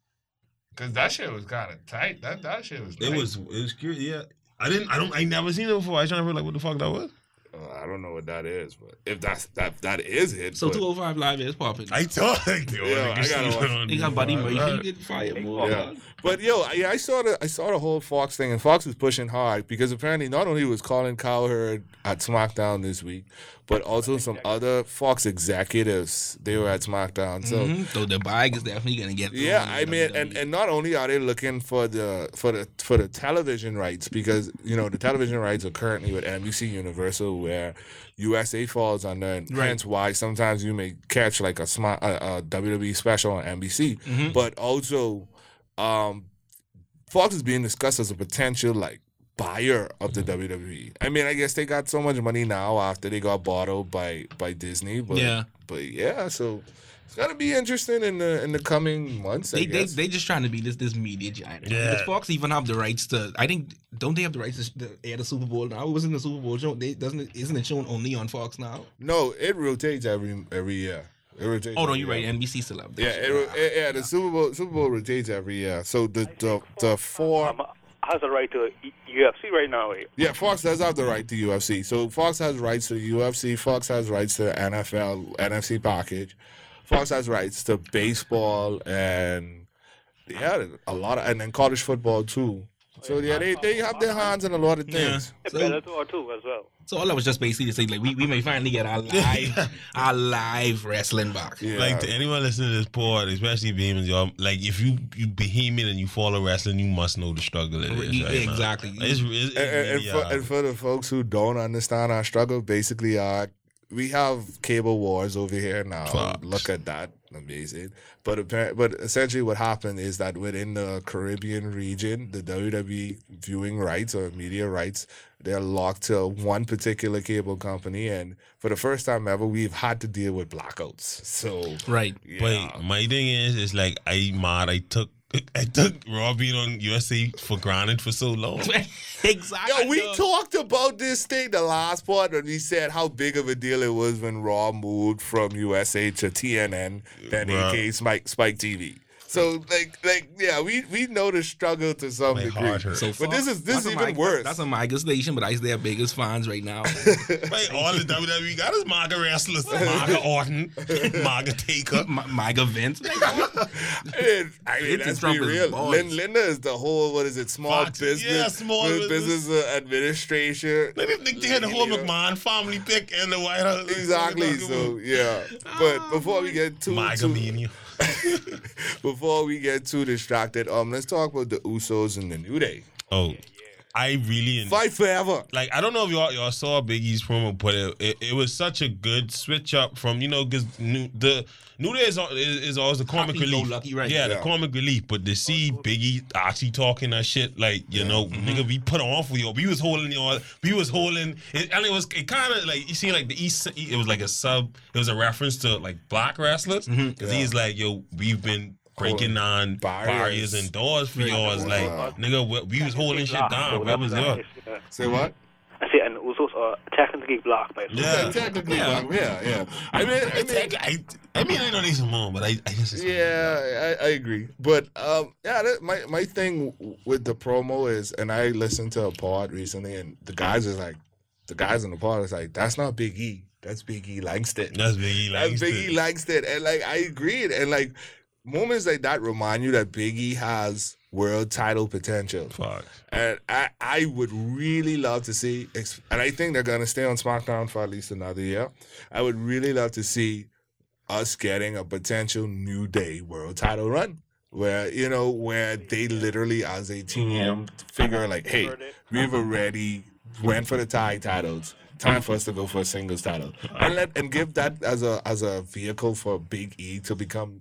Because that shit was kind of tight. That that shit was. It was it was curious. Yeah, I didn't. I don't. I never seen it before. I was trying to figure like what the fuck that was. Uh, I don't know what that is, but if that's that that is it. so but- 205 Live is popping. I thought like, yo, Yeah, I gotta see watch- They got Buddy one. Murphy get fired more. Yeah, but yo, yeah, I saw the I saw the whole Fox thing, and Fox was pushing hard because apparently not only was Colin Cowherd at SmackDown this week, but also some other Fox executives they were at SmackDown. So Mhm. So the bag is definitely gonna get. yeah, I mean, and, and not only are they looking for the for the for the television rights because you know the television rights are currently with NBC Universal where USA falls under, and hence why sometimes you may catch like a, sma- a, a WWE special on NBC, Mm-hmm. but also um, Fox is being discussed as a potential like buyer of the WWE. I mean, I guess they got so much money now after they got bought out by by Disney, but Yeah. but yeah, so It's gonna be interesting in the in the coming months. They, they guess. they just trying to be this this media giant. Yeah. Because Fox even have the rights to. I think don't they have the rights to, to air the Super Bowl now? It wasn't the Super Bowl show. They doesn't it, isn't it shown only on Fox now? no, it rotates every every year. It rotates. Oh no, you're right. NBC still have that. Yeah, it, it- yeah. The Super Bowl Super Bowl rotates every year. So the the the four. Um, has a right to UFC right now. eh? Yeah, Fox does have the right to UFC. So Fox has rights to UFC. Fox has rights to NFL, NFC package. Fox has rights to baseball and yeah, a lot of and then college football too. So yeah, they, they have their hands in a lot of things. And So- Bellator too as well. So all I was just basically to say like we, we may finally get our (laughs) live our live wrestling back. Yeah. Like to anyone listening to this pod, especially Beamons, y'all, like if you you behemoth and you follow wrestling, you must know the struggle it is. Right now. exactly. It's, it's, it's and, and, and for, and for the folks who don't understand our struggle, basically, uh, we have cable wars over here now. Facts. Look at that, amazing. But apparent, but essentially, what happened is that within the Caribbean region, the WWE viewing rights or media rights, they're locked to one particular cable company, and for the first time ever, we've had to deal with blackouts. So, Right. yeah. But my thing is, it's like I mad. I took I took Raw being on USA for granted for so long. (laughs) exactly. Yo, we talked about this thing the last part when we said how big of a deal it was when Raw moved from USA to TNN, then Bruh. AK Spike Spike TV. So like like yeah, we we know the struggle to some My degree. heart hurts. So but this is this is that's a even Micah- worse. That's a Micah station, but I their biggest fans right now. (laughs) Like all the WWE got is MAGA wrestlers, (laughs) MAGA Orton, MAGA Taker. My, Micah Vince. (laughs) I mean, I mean It's let's be real. boys. Lin, Linda is the whole what is it? Small Fox- business, yeah, small bu- business. business uh, administration. They, they, they had the whole Yeah. McMahon family pick in the White House. Exactly. So yeah, but before we get too MAGA too, mania. (laughs) Before we get too distracted, um, let's talk about the Usos and the New Day. Oh, I really enjoy. Fight forever. like I don't know if y'all y'all saw Biggie's E's promo, but it, it, it was such a good switch up from you know because the New Day is, is, is always the comic relief, Happy-go-lucky, right. Yeah, the comic relief. But to see Biggie actually talking that shit, like you know, mm-hmm. nigga, we put on for you. We was holding y'all. We was holding, it, and it was it kind of like you see like the East. It was like a sub. It was a reference to like black wrestlers mm-hmm. because he's like, yo, we've been. Breaking on Barriers. barriers. and doors for y'all. It's like, Wow. nigga, we, we was holding shit down. Where was y'all? Say what? I say, and Usos are technically black by Yeah. technically, Yeah. yeah, yeah, yeah. I mean, I mean, I, I mean, I know they some more, but I, I just yeah, I, I agree. But um, yeah, that, my my thing with the promo is, and I listened to a pod recently, and the guys is like, the guys in the pod is like, that's not Big E, that's Big E Langston. That's Biggie That's Langston. That's Big E Langston. And like I agreed. And like moments like that remind you that Big E has world title potential. Fuck. And I, I would really love to see, and I think they're gonna stay on SmackDown for at least another year. I would really love to see us getting a potential New Day world title run, where you know where they literally as a team mm-hmm. figure like, hey, we've already went for the tag titles. Time for us to go for a singles title, and let and give that as a as a vehicle for Big E to become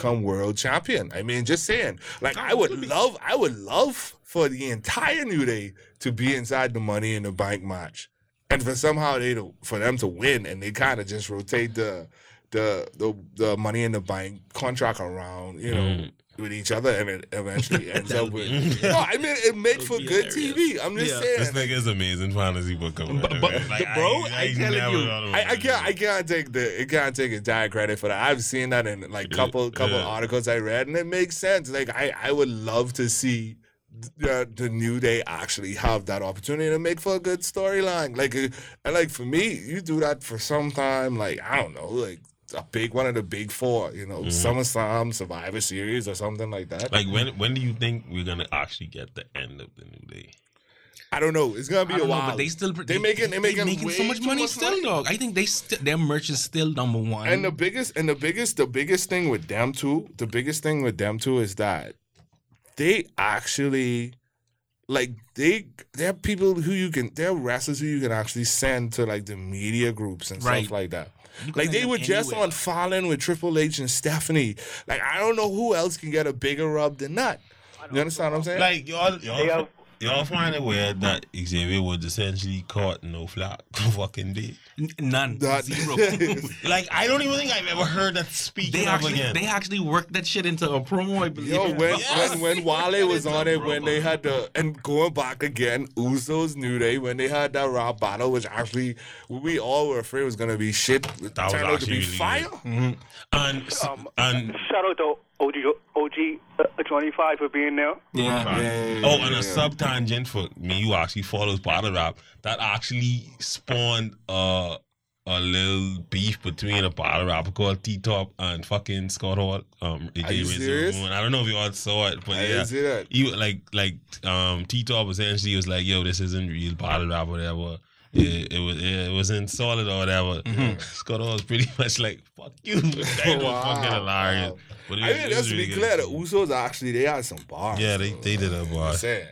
become world champion. I mean, just saying. Like, I would love, I would love for the entire New Day to be inside the Money in the Bank match, and for somehow they to, for them to win, and they kind of just rotate the the the the Money in the Bank contract around, you know. Mm. With each other, and it eventually (laughs) ends up with. would No, I mean it made for good hilarious. TV. I'm just Yeah. saying. This nigga is amazing fantasy booker. man. But- but- Like, bro, I telling never you, I, I can't I can't take the I can't take entire credit for that. I've seen that in like couple couple yeah. articles I read, and it makes sense. Like I I would love to see the, the new day actually have that opportunity to make for a good storyline. Like uh, and like for me, you do that for some time. Like I don't know, like a big one of the big four. You know, mm-hmm. SummerSlam, Survivor Series, or something like that. Like when when do you think we're gonna actually get the end of the new day? I don't know. It's gonna be a don't know, while. but they still they making they making, way so much money still, dog. I think they st- their merch is still number one. And the biggest and the biggest the biggest thing with them too, the biggest thing with them too is that they actually like they they're people who you can they're wrestlers who you can actually send to like the media groups and Right. stuff like that. You can Like they were just anywhere. on Fallon with Triple H and Stephanie. Like I don't know who else can get a bigger rub than that. You understand what I'm saying? Like y'all, y'all y'all find it weird that Xavier was essentially caught no flack (laughs) fucking day. N- None. That- (laughs) Zero. (laughs) Like I don't even think I've ever heard that speaking they actually again. they actually worked that shit into a promo. I believe. Yo, when, Yes. when when Wale was on it, when they had the and going back again, Usos New Day when they had that rap battle, which actually we all were afraid was gonna be shit, That was turned out to actually be really fire. good. and Um, and shout out to OG OG uh, 25 for being there. yeah. Yeah, oh, and a sub tangent for me, you actually follows battle rap that actually spawned uh, a little beef between a battle rapper called T Top and fucking Scott Hall. Um, AJ Are you serious? And I don't know if you all saw it, but I yeah. didn't see that. He like like um T Top essentially was like, yo, this isn't real battle rap or whatever. It, it was it wasn't solid or whatever. Mm-hmm. (laughs) Scott Hall was pretty (laughs) much like, fuck you. (laughs) That was Wow. fucking hilarious. But it I was- mean, was to really be clear, the Usos actually they had some bars. Yeah, they they did a bar. saying.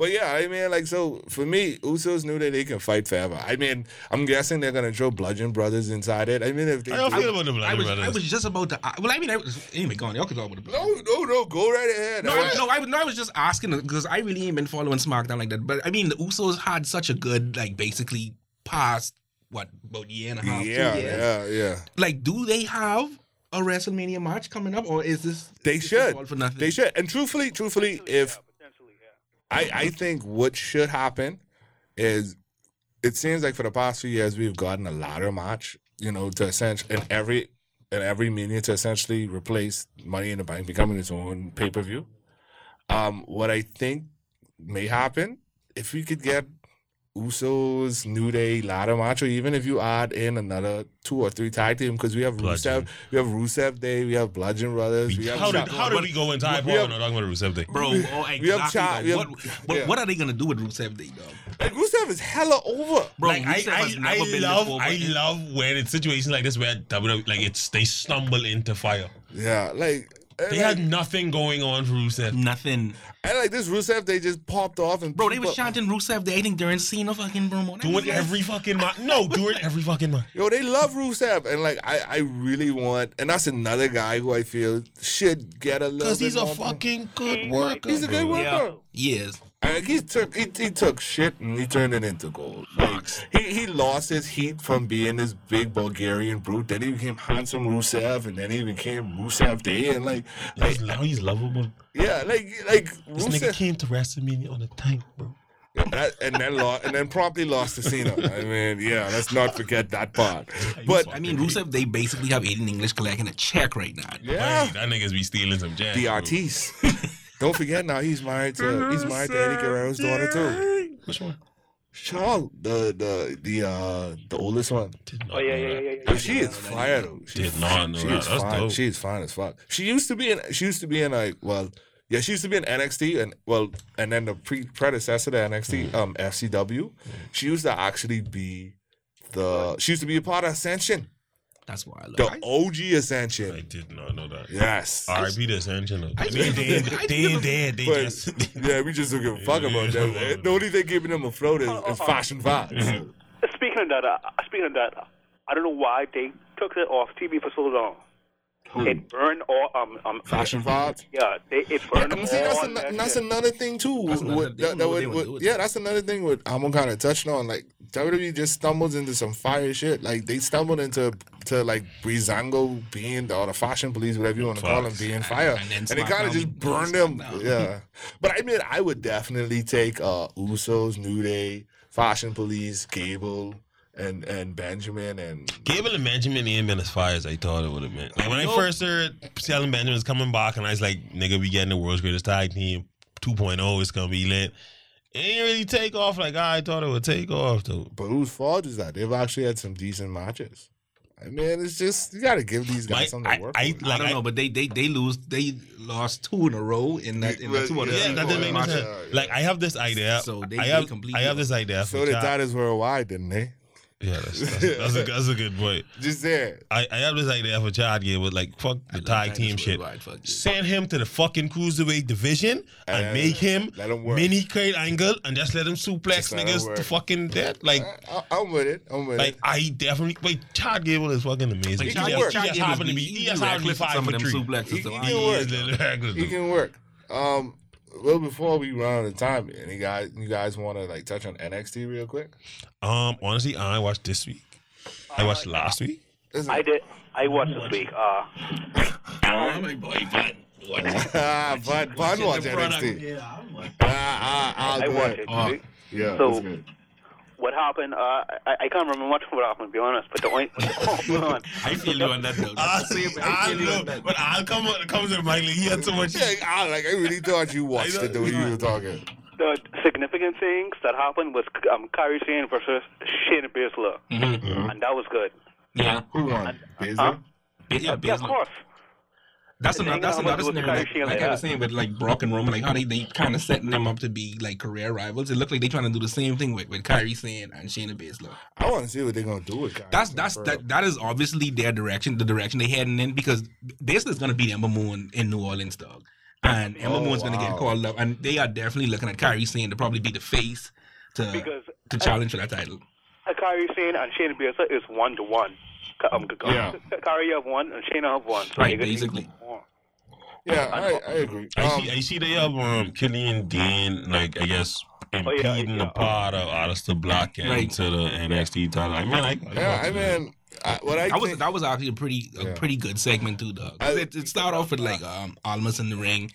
But yeah, I mean, like, so for me, Usos knew that they can fight forever. I mean, I'm guessing they're gonna throw Bludgeon Brothers inside it. I mean, if they I don't do- feel about the I was, Brothers. I was just about to. I- Well, I mean, I was, anyway, go on. Y'all can talk about it. no, no, no, go right ahead. No, I- I, no, I, was- no, I was just asking because I really ain't been following SmackDown like that. But I mean, the Usos had such a good, like, basically past what about a year and a half, yeah, two years. yeah, yeah. Like, do they have a WrestleMania match coming up, or is this? They is should. all for nothing? They should. And truthfully, truthfully, if Potentially, yeah. I, I think what should happen is it seems like for the past few years we've gotten a ladder match, you know, to essentially in every in every media to essentially replace Money in the Bank becoming its own pay per view. Um, what I think may happen if we could get Usos New Day ladder match, or even if you add in another two or three tag team, because we have Bludgeon. Rusev, we have Rusev Day, we have Bludgeon Brothers, we have how did Sha- how did we go into high we power not talking about Rusev Day? Bro, oh, exactly. We have Chad- though. we what, but yeah. what are they gonna do with Rusev Day, dog? Like Rusev is hella over. Bro, like I, has I, never I been love this over I in- love when it's situations like this where WWE like it's they stumble into fire. Yeah, like and They like, had nothing going on for Rusev. nothing. and like this Rusev, they just popped off and Bro, they people- was chanting Rusev Day. I think during Cena fucking promo. That Doing like- every fucking match. No, doing every fucking month. Yo, they love Rusev, and like I, I really want, and that's another guy who I feel should get a little. Because he's a fucking good worker. He's a good worker. Yeah, he is. And he took he, he took shit and he turned it into gold. Like, he he lost his heat from being this big Bulgarian brute. Then he became handsome Rusev, and then he became Rusev Day, and like, like He's, now he's lovable. yeah, like like This nigga came to WrestleMania on a tank, bro. That, and then lost, and then promptly lost to Cena. I mean, yeah, let's not forget that part. But I mean, Rusev, they basically have Aiden English collecting a check right now. yeah, Hey, that niggas be stealing some jazz. the artiste. (laughs) Don't forget now he's married to he's married to Eddie Guerrero's daughter too. Which one? Charles, the the the uh the oldest one. Did not Oh yeah, know yeah, yeah, yeah. She is fire though. She's Did not know she that. is That's fine. dope. She is fine as fuck. She used to be in she used to be in like well yeah she used to be in NXT and well and then the pre predecessor to NXT um FCW. She used to actually be the she used to be a part of Ascension, That's why I love the it. OG Ascension. I did not know that. Yes. R.I.P. the Ascension. I I mean, never- they, I they, they, they But, just. yeah, we just don't give a (laughs) fuck about that. The only thing keeping them afloat is, is fashion vibes. (laughs) Speaking of that, uh, speaking of that, I don't know why they took it off TV for so long. It burned all um um Fashion vibes. Yeah, they it burned And see, that's, all an, that that's another thing too. That's another- with- that- that know what would- they would would- do with yeah, that's another thing. With I'm kind of touching on like WWE just stumbles into some fire shit. Like they stumbled into to like Breezango being the, or the fashion police, whatever you want to call them, being fire, and then and, they kind of just burned them. SmackDown. Yeah, but I mean, I would definitely take uh Usos, New Day, Fashion Police, Gable. And, and Benjamin and Gable and Benjamin ain't been as far as I thought it would have been. Like when I first heard Shelton Benjamin's coming back, and I was like, "Nigga, we getting the world's greatest tag team 2.0. It's gonna be lit." It ain't really take off like I thought it would take off though. But whose fault is that? They've actually had some decent matches. I mean, it's just you got to give these guys My- something I- to work I- with. I like, don't I- know, but they they they lose. They lost two in a row in that in Yeah, that two yeah, Yeah, that didn't make no sense. Yeah, yeah. Like I have this idea. So they- I they have completely I have this idea. so for did Chad. that is worldwide, didn't they? Yeah, that's, that's, that's, a, that's a good point. (laughs) Just there. I, I have this idea for Chad Gable, like fuck the tag team shit. Worldwide, fuck. Send him to the fucking cruiserweight division and Uh, make him let him work. mini Kurt Angle and just let him suplex Just niggas to fucking death. Like, I, I'm with it. I'm with like it. Like, I definitely. Wait, Chad Gable is fucking amazing. Like, he can just, work. he just happened to be. He just happened to be five some for of them three. suplexes. He- he can work. He's little reckless, He can work. Um, well, before we run out of time, any guys, you guys want to like touch on NXT real quick? Um, honestly, I watched this week. I watched last week. Listen, I did. I watched this week. Uh, Oh my boy, but what? (laughs) ah, but Bun watch NXT. Yeah, I'm like, Ah, ah, ah, I go watched ahead. it. Oh. Yeah, So- that's good. What happened? Uh, I, I can't remember much of what happened, to be honest. But the only (laughs) hold on. I feel you on that though. I That's the see. same- I feel you on know, that. but I'll come come to Mike. He had so much. Yeah, I, like I really thought you watched it the way you were talking. The significant things that happened was um, Kairi Sane versus Shane Baszler, Mhm. and that was good. Yeah, Who won? Baszler? Huh? yeah, Yeah, of course. That's another. That's another with the scenario. Like, Kardashian, like I was saying with like Brock and Roman, like how they, they kind of setting them up to be like career rivals. It looked like they trying to do the same thing with with Kairi Sane and Shayna Baszler. I want to see what they're gonna do with Kairi. That's that's that that is obviously their direction, the direction they heading in because Baszler's gonna beat Ember Moon in New Orleans, dog. And Ember Oh, Moon's gonna wow. get called up, and they are definitely looking at Kairi Sane to probably be the face to Because to challenge for that title. Kairi Sane and Shayna Baszler is one to one. Um, Yeah. (laughs) Kairi have one and Shayna have one. So Right, you get- basically. Yeah, I, I agree. I Um, see. I see. They have um Killian Dain, like I guess Oh, yeah, impeding yeah. the part of Aleister Black and Right. to the NXT title. I mean, I, yeah, I mean, I, what I That was that was actually a pretty a Yeah. pretty good segment too, dog. 'Cause I- It, it started off with like um Almas in the ring,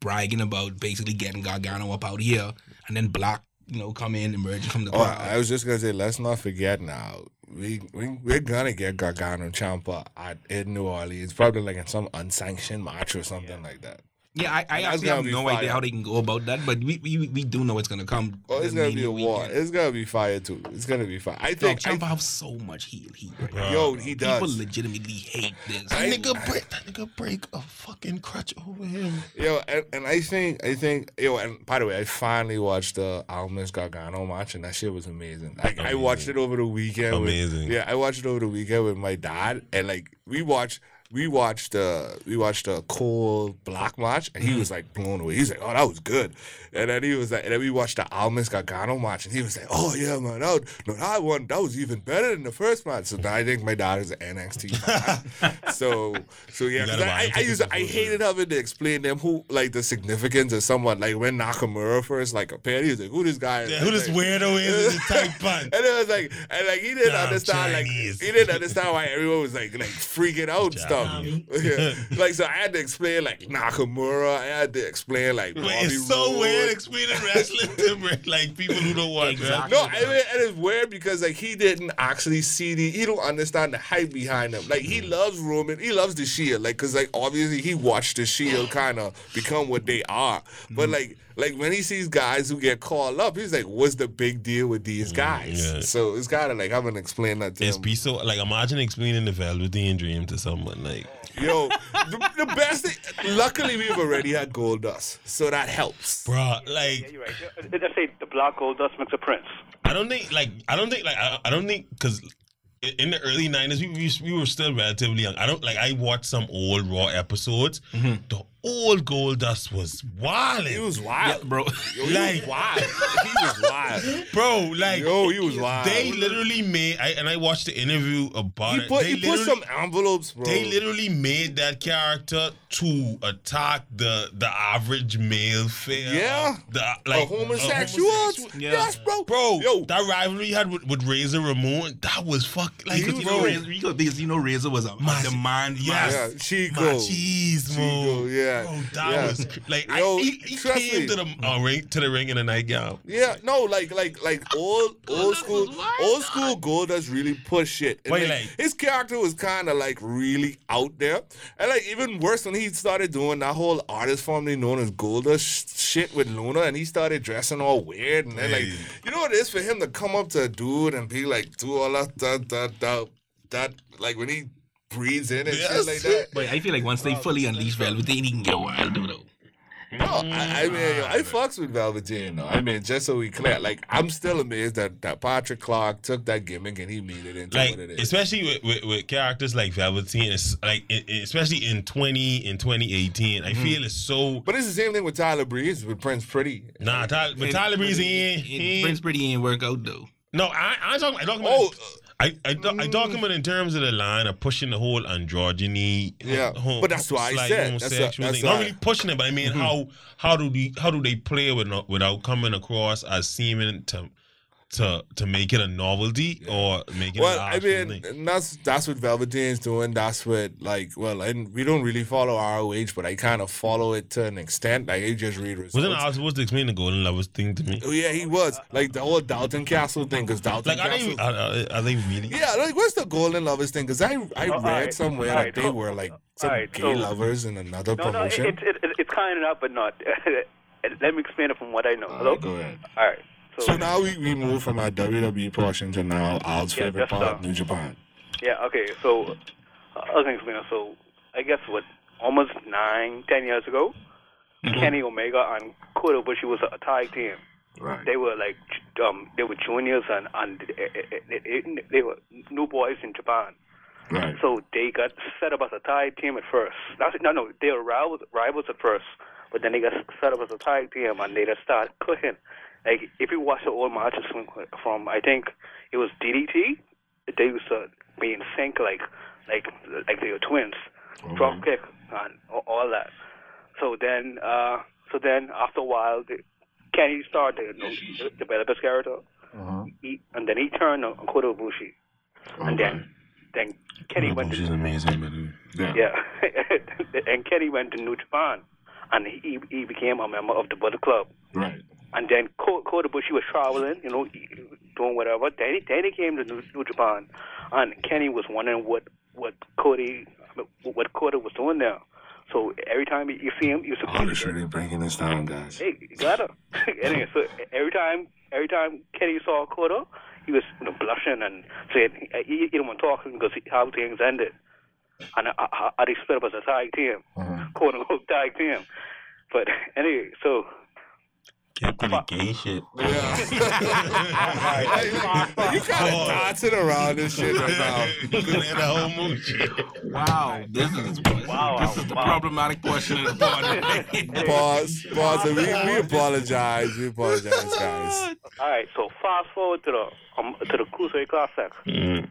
bragging about basically getting Gargano up out here, and then Black, you know, come in emerging from the Oh, crowd. I was just gonna say, let's not forget now. We, we we're gonna get Gargano Ciampa at in New Orleans, probably like in some unsanctioned match or something like that. Yeah, I, I actually have no fire. idea how they can go about that, but we we, we do know it's gonna come. Oh, it's gonna be a war. weekend. It's gonna be fire too. It's gonna be fire. I think. Ciampa I, have so much heel heat right now. Yo, he does. People legitimately hate this. that I- nigga break. That nigga break a fucking crutch over him. Yo, and, and I think I think yo, and by the way, I finally watched the Almas Gargano match, and that shit was amazing. Like I watched it over the weekend. with- Amazing. yeah, I watched it over the weekend with my dad, and like we watched. We watched the we watched the Cole Black match, and he mm-hmm. was like blown away. He's like, "Oh, that was good," and then he was like, and then we watched the Almas Gargano match, and he was like, "Oh yeah, man, that no, that one that was even better than the first match." So now I think my daughter's an NXT fan. (laughs) so so yeah, You 'cause gotta I, I, I used to, I hated having to explain them who like the significance of someone like when Nakamura first like appeared, he was like, "Who this guy?" is?" Yeah, who this Like- weirdo is in the tight? (laughs) And it was like, and like he didn't Damn understand, Chinese. like he didn't understand why everyone was like, like freaking out and stuff. (laughs) Yeah. (laughs) like so, I had to explain like Nakamura. I had to explain like. Wait, Bobby it's so Roode. weird explaining wrestling to like people who don't watch Exactly. No, I mean, and it's weird because like he didn't actually see the, he don't understand the hype behind him. Like he mm-hmm. loves Roman, he loves the Shield, like because like obviously he watched the Shield kind of become what they are. But mm-hmm. like like when he sees guys who get called up, he's like, "What's the big deal with these mm, guys?" yeah. So it's kind of like I'm gonna explain that to It's him. be so like imagine explaining the Velveteen Dream to someone like Yo, the, the best thing. Luckily, we've already had Goldust, so that helps. bruh Yeah, like you're right. Let's say the black Goldust makes a prince. I don't think like I don't think like I, I don't think because in the early nineties we, we we were still relatively young. I don't like I watched some old Raw episodes. Mm-hmm. The old Goldust was wild, He was wild, bro. (laughs) Yo, he like- was wild. He was wild. bro. Like Yo, he was wild. they literally made I, and I watched the interview about He it. put they he put some envelopes, bro. They literally made that character to attack the the average male fan. Yeah. the a like homosexual. homosexual- Yeah. Yes, bro. Bro, yo, that rivalry he had with, with Razor Ramon, that was fuck like Because you know, Razor, you know, because you know Razor was a, a Mach- demand. Yes. yeah, Chico. Machismo. Chico, yeah, Bro, that yeah. was like Yo, I, he, he trust came me. to the uh, ring to the ring in a nightgown. Yeah, no, like like like old old school old school Goldust really push it. And, Wait, like, like- his character was kind of like really out there, and like even worse when he started doing that whole artist formerly known as Goldust shit with Luna, and he started dressing all weird, and then like you know what it is for him to come up to a dude and be like do all that that that that, that like when he breathes in and Yes. shit like that. But I feel like once they fully unleash Velveteen, he can get wild, dude. Though. No, I, I mean, I fucks with Velveteen though. I mean, just so we clear, like, I'm still amazed that, that Patrick Clark took that gimmick and he made it into Like what it is. especially with, with, with characters like Velveteen, it's like i- i- especially in twenty in twenty eighteen, I mm-hmm. feel it's so. But it's the same thing with Tyler Breeze with Prince Pretty. Nah, Tyler, but Tyler Breeze, he ain't, Prince Pretty ain't work out though. No, I, I'm talking, I'm talking about. Oh, I I, th- I talk mm. about in terms of the line of pushing the whole androgyny. Uh, yeah, ho- but that's why I said, that's a- that's. Not really pushing it, but I mean mm-hmm. how how do they how do they play with without coming across as seeming to to to make it a novelty or make it Well, an I mean, thing? that's that's what Velveteen's doing. That's what like, well, and we don't really follow ROH, but I kind of follow it to an extent. Like, I just read results. Wasn't I supposed to explain the golden lovers thing to me? Oh yeah, he was like the whole Dalton Castle thing, because Dalton Like are Castle. they are, are, are they really? yeah, like what's the Golden Lovers thing? Because I I Oh, read alright, somewhere alright, that they were like some alright, gay so- lovers in another No, no, it, promotion. it, it, it's kind enough, but not. (laughs) Let me explain it from what I know. Uh, Hello. go ahead. All right. So, So now we, we move from our WWE portion to now Al's Yeah, favorite part, uh, New Japan. yeah, okay. So uh, I was gonna explain it. So I guess what almost nine, ten years ago, Mm-hmm. Kenny Omega and Kota Ibushi was a tag team. Right. They were like um they were juniors and and eh, eh, eh, they, they were new boys in Japan. Right. So they got set up as a tag team at first. No, no, they were rivals, rivals at first, but then they got set up as a tag team and they just started cooking. Like if you watch the old matches from, from I think it was DDT, they used to be in sync like like like they were twins, drop kick and all that. So then, uh, so then after a while, the, Kenny started you know, develop his character, Uh-huh. he, and then he turned on Kota Ibushi, and then then Kenny went to She's amazing, man. yeah. (laughs) and Kenny went to New Japan, and he he became a member of the Bullet Club. Right. And then Ko- Kota Ibushi was traveling, you know, doing whatever. Then he, then he came to New, New Japan, and Kenny was wondering what what Cody what Kota was doing there. So every time you see him, you Oh, sure they're breaking this down, guys. Hey, you gotta. (laughs) anyway, so every time, every time Kenny saw Kota, he was you know, blushing and saying he, he didn't want to talk because he, how things ended. And I, I, I they split up as a tag team, quote unquote tag team. But anyway, so Kept the gay shit. (laughs) Yeah. (laughs) you kind of dancing around this shit right now. (laughs) the whole movie shit. Wow, this is Wow, this is the wow. problematic portion of the pod. Pause. Pause. We, we apologize. We apologize, guys. all right, so fast forward to the um, to the Cruiserweight Classic. Mm.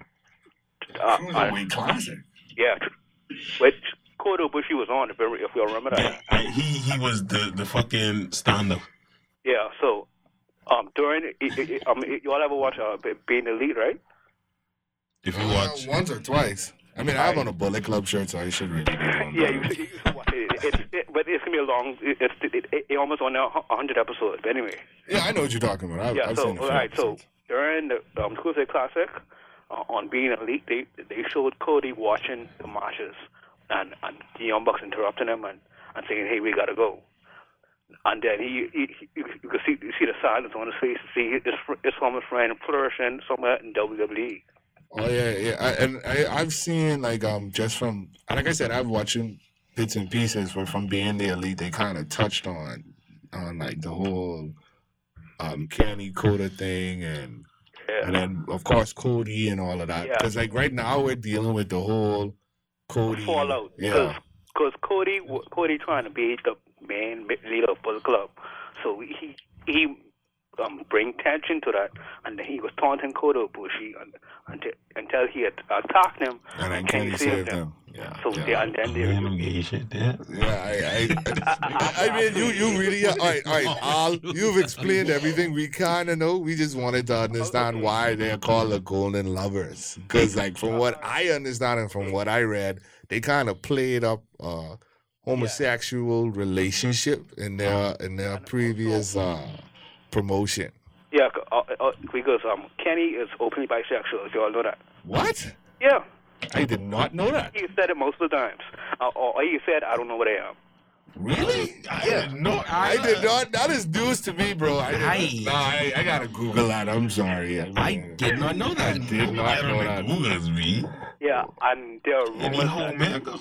Uh, uh, classic. Yeah, which Kota Ibushi was on, if you if y'all remember that. I, (laughs) he he was the the fucking stand up. Yeah, so um during it, it, it, um you all ever watch uh, Being Elite, right? If you watch, Uh, once or twice. I mean, I have on a Bullet Club shirt, so I should really be doing Yeah, you, better. you, you it, it, it, but it's gonna be a long. It, it, it, it, it almost on a hundred episodes. But anyway, Yeah, I know what you're talking about. I've, yeah. I've so seen the right, so during the um, Tuesday Classic uh, on Being Elite, they they showed Cody watching the matches and and the Young Bucks interrupting him and, and saying, "Hey, we gotta go." And then he, he, he you could see you see the silence on his face. See his his former friend flourishing somewhere in. WWE. Oh yeah, yeah, I, and I, I've seen like um just from like I said, I've watching bits and pieces, but from being the elite, they kind of touched on on like the whole um Kenny Kota thing, and Yeah. and then of course Cody and all of that. Yeah. Because like right now we're dealing with the whole Cody fallout. Yeah, Because Cody, Cody trying to be the main leader of the Club, so he he um bring tension to that, and he was taunting Kota Ibushi un- until until he had attacked him, and then Kenny Kenny saved saved him. him. Yeah, So yeah. they, and then they, random shit there. Yeah, I, I, (laughs) I mean, you, you really, all right, all right, Al, you've explained everything we kind of know. We just wanted to understand why they're called the Golden Lovers. Because, like, from what I understand and from what I read, they kind of played up uh, homosexual relationship in their in their previous uh, promotion. yeah, uh, uh, because um Kenny is openly bisexual. If you all know that. What? Yeah, I did not know that. he said it most of the times, uh, or, or he said, "I don't know what I am." Really? I didn't. I did not. That is news to me, bro. I, I- did, no, I, I gotta Google that. I'm sorry. I, I did not know I that. did not know that. Google's me. Yeah, and there are Any rumors. home that- man?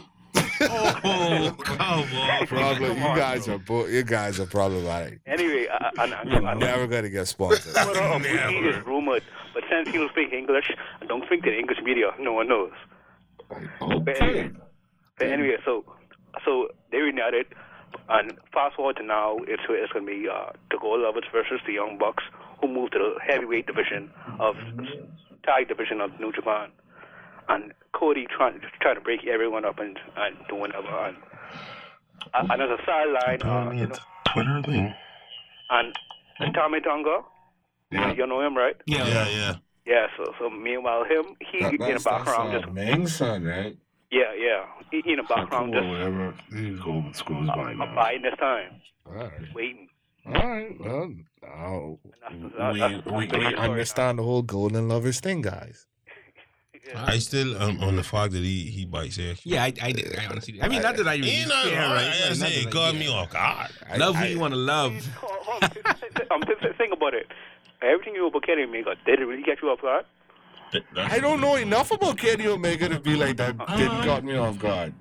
Oh, come on. Problem. Come You on, guys bro. are bo- you guys are problematic. Anyway, uh, and, and, You're and, never gonna get sponsored. Kota Ibushi is rumored, but since he don't speak English, and don't speak to the English media, no one knows. But anyway, but anyway, so so they reunited, and fast forward to now, it's it's gonna be uh, the Gold Lovers versus the Young Bucks, who moved to the heavyweight division of tag division of New Japan, and Cody trying trying to break everyone up and and do whatever. And, and and as a sideline, uh, you know, Twitter thing. and and Tama Tonga, Yeah. you know him, right? Yeah. Yeah, yeah. Yeah. So so meanwhile, him he That, in the that's, that's background uh, just Meng's son, right? yeah yeah he, he in the background Or just whatever. These go screws by uh, now. abiding his time, All right. waiting. All right. Well, now And that's, we, that's, that's we, we story. understand the whole golden lovers thing, guys. I still um, on the fact that he he bites here. Yeah, I, I did. I honestly did. I mean, not that I really You know, care, right? right? I Not say that it I- yeah. me off guard. I- Love who I- you want to love. Hold- hold on. Th- th- th- um, th- th- think about it. Everything you were Kenny Omega, did it really get you off guard? I don't know enough about Kenny Omega to be like that. Didn't got me off guard.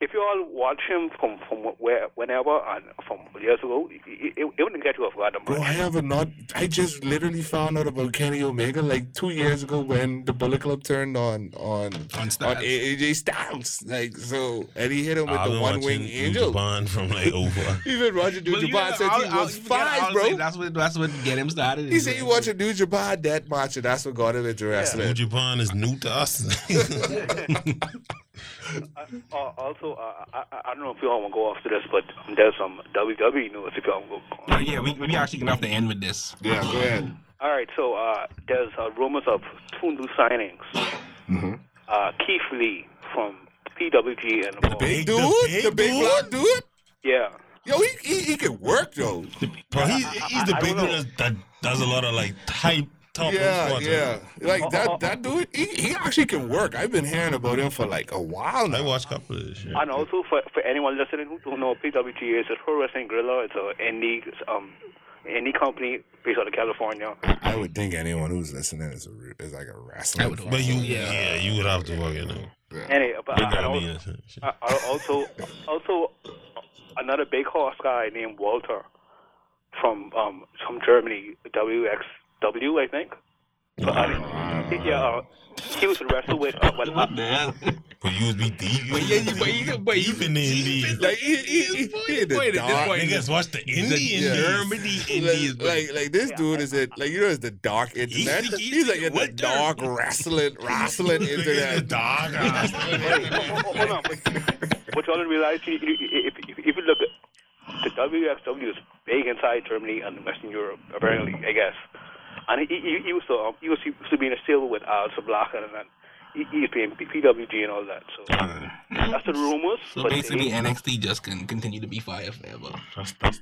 If- If you all watch him from from where whenever and from years ago, it, it, it wouldn't get you off guard. that Bro, I have a not. I just literally found out about Kenny Omega like two years ago when the Bullet Club turned on on On on AJ Styles. Like so, and he hit him with I've the one wing watching angel. Japan from like (laughs) over. Even Roger New Well, Japan know, said I'll- he I'll- was you forget, fine, I'll bro. That's what that's what get him started. He said he watched a New Japan death match, and that's what got him into New wrestling. Japan is new to us. (laughs) (laughs) Uh, also, uh, I, I I don't know if you all want to go after this, but there's some WWE news if you all want to go. Oh, yeah, we, we actually gonna have to end with this. Yeah, go ahead. All right, so uh, there's uh, rumors of two new signings. Mm-hmm. Uh, Keith Lee from PWG and The big The dude, big the big dude? black dude. yeah, Yo, he he, he can work though. Bro, he's, he's the I- I big don't dude that, that does a lot of like type top Yeah, yeah. Like (laughs) that that dude, he, he actually can work. I've been hearing about him for like a while now. I now. watched a couple of this shit. and also for for anyone listening who don't know, PWG is a pro wrestling gorilla. It's a indie um indie company based out of California. I would think anyone who's listening is a is like a wrestling. I would But you, yeah. Yeah. you would have to work it out. Anyway, but I, I gotta don't- be innocent. shit. Uh, uh, also, also another big horse guy named Walter from um from Germany, WXW, I think. But, uh, yeah, uh, he was wrestled with. Uh, well, What the hell? (laughs) But you was be deep. But yeah, but you- but you- deep in the indies. Like he, he, he, he the Point at this dark. point. Niggas watch the Indian Yeah. Germany Like, Indies. like, like this dude is it like you know it's the dark internet. Easy, He's easy, like in the what dark wrestling (laughs) wrestling Niggas in the internet. dark. (laughs) hold on, but, but you all realize you, you, if, if, if you look at the WXW is big inside Germany and Western Europe, apparently, I guess. And he, he, he used to um, he was he used to be in a stable with Aleister Black and then he, he used to PWG and all that. So that's the rumors. So but basically, they- NXT just can continue to be fire forever.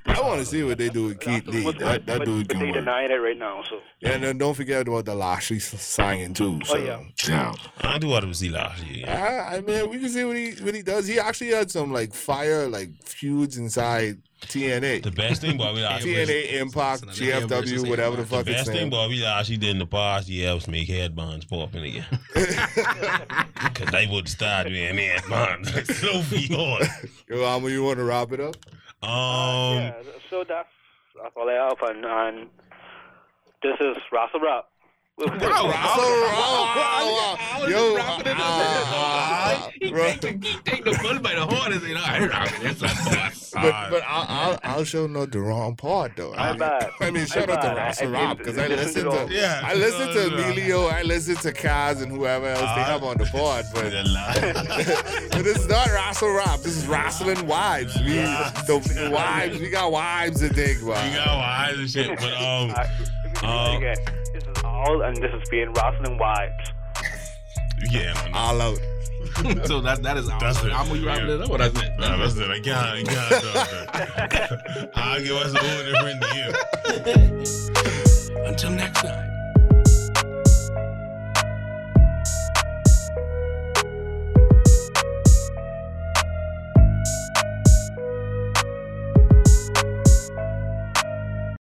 I want to see what they do with Keith Lee. but, That, that but, dude but can they work. denying it right now. So Yeah, and then don't forget about the Lashley s- signing too. So, Oh, yeah. yeah. I do want to see Lashley. I, I mean, we can see what he what he does. He actually had some like fire like feuds inside TNA, The best thing Bobby Lashley was, TNA Impact, It's GFW, whatever the Impact. the fuck it's best thing name. Bobby Lashley did in the past year was make headbands popping again. Because (laughs) they would start doing headbands. (laughs) so slow on. Yo, Alma, you want to wrap it up? Um, yeah, so that's that's all I have, and, and this is Russell Rap. Wow, So, wow, wow. Yo, ah, He take the, he take the bull by the horn and say, "No, I rock it. That's a boss." But but I'll, I'll I'll show no the wrong part though. I mean. I mean, shout out to bad. Russell Rob because I listen listen to to. Yeah, I listen to no, no. Emilio, I listen to Kaz and whoever else they have on the board, but (laughs) but this is not Russell Rob. This is wrestling wives. We the wives. We got wives to dig You about. got wise and shit, but um, I, all, and this is being wrestling vibes. Yeah, no, no. all out. (laughs) so that that is that's it. I'm gonna wrap it up. What I said. Nah, that's it. I got it. I got it. (laughs) I'll give us a whole different view. Until next time.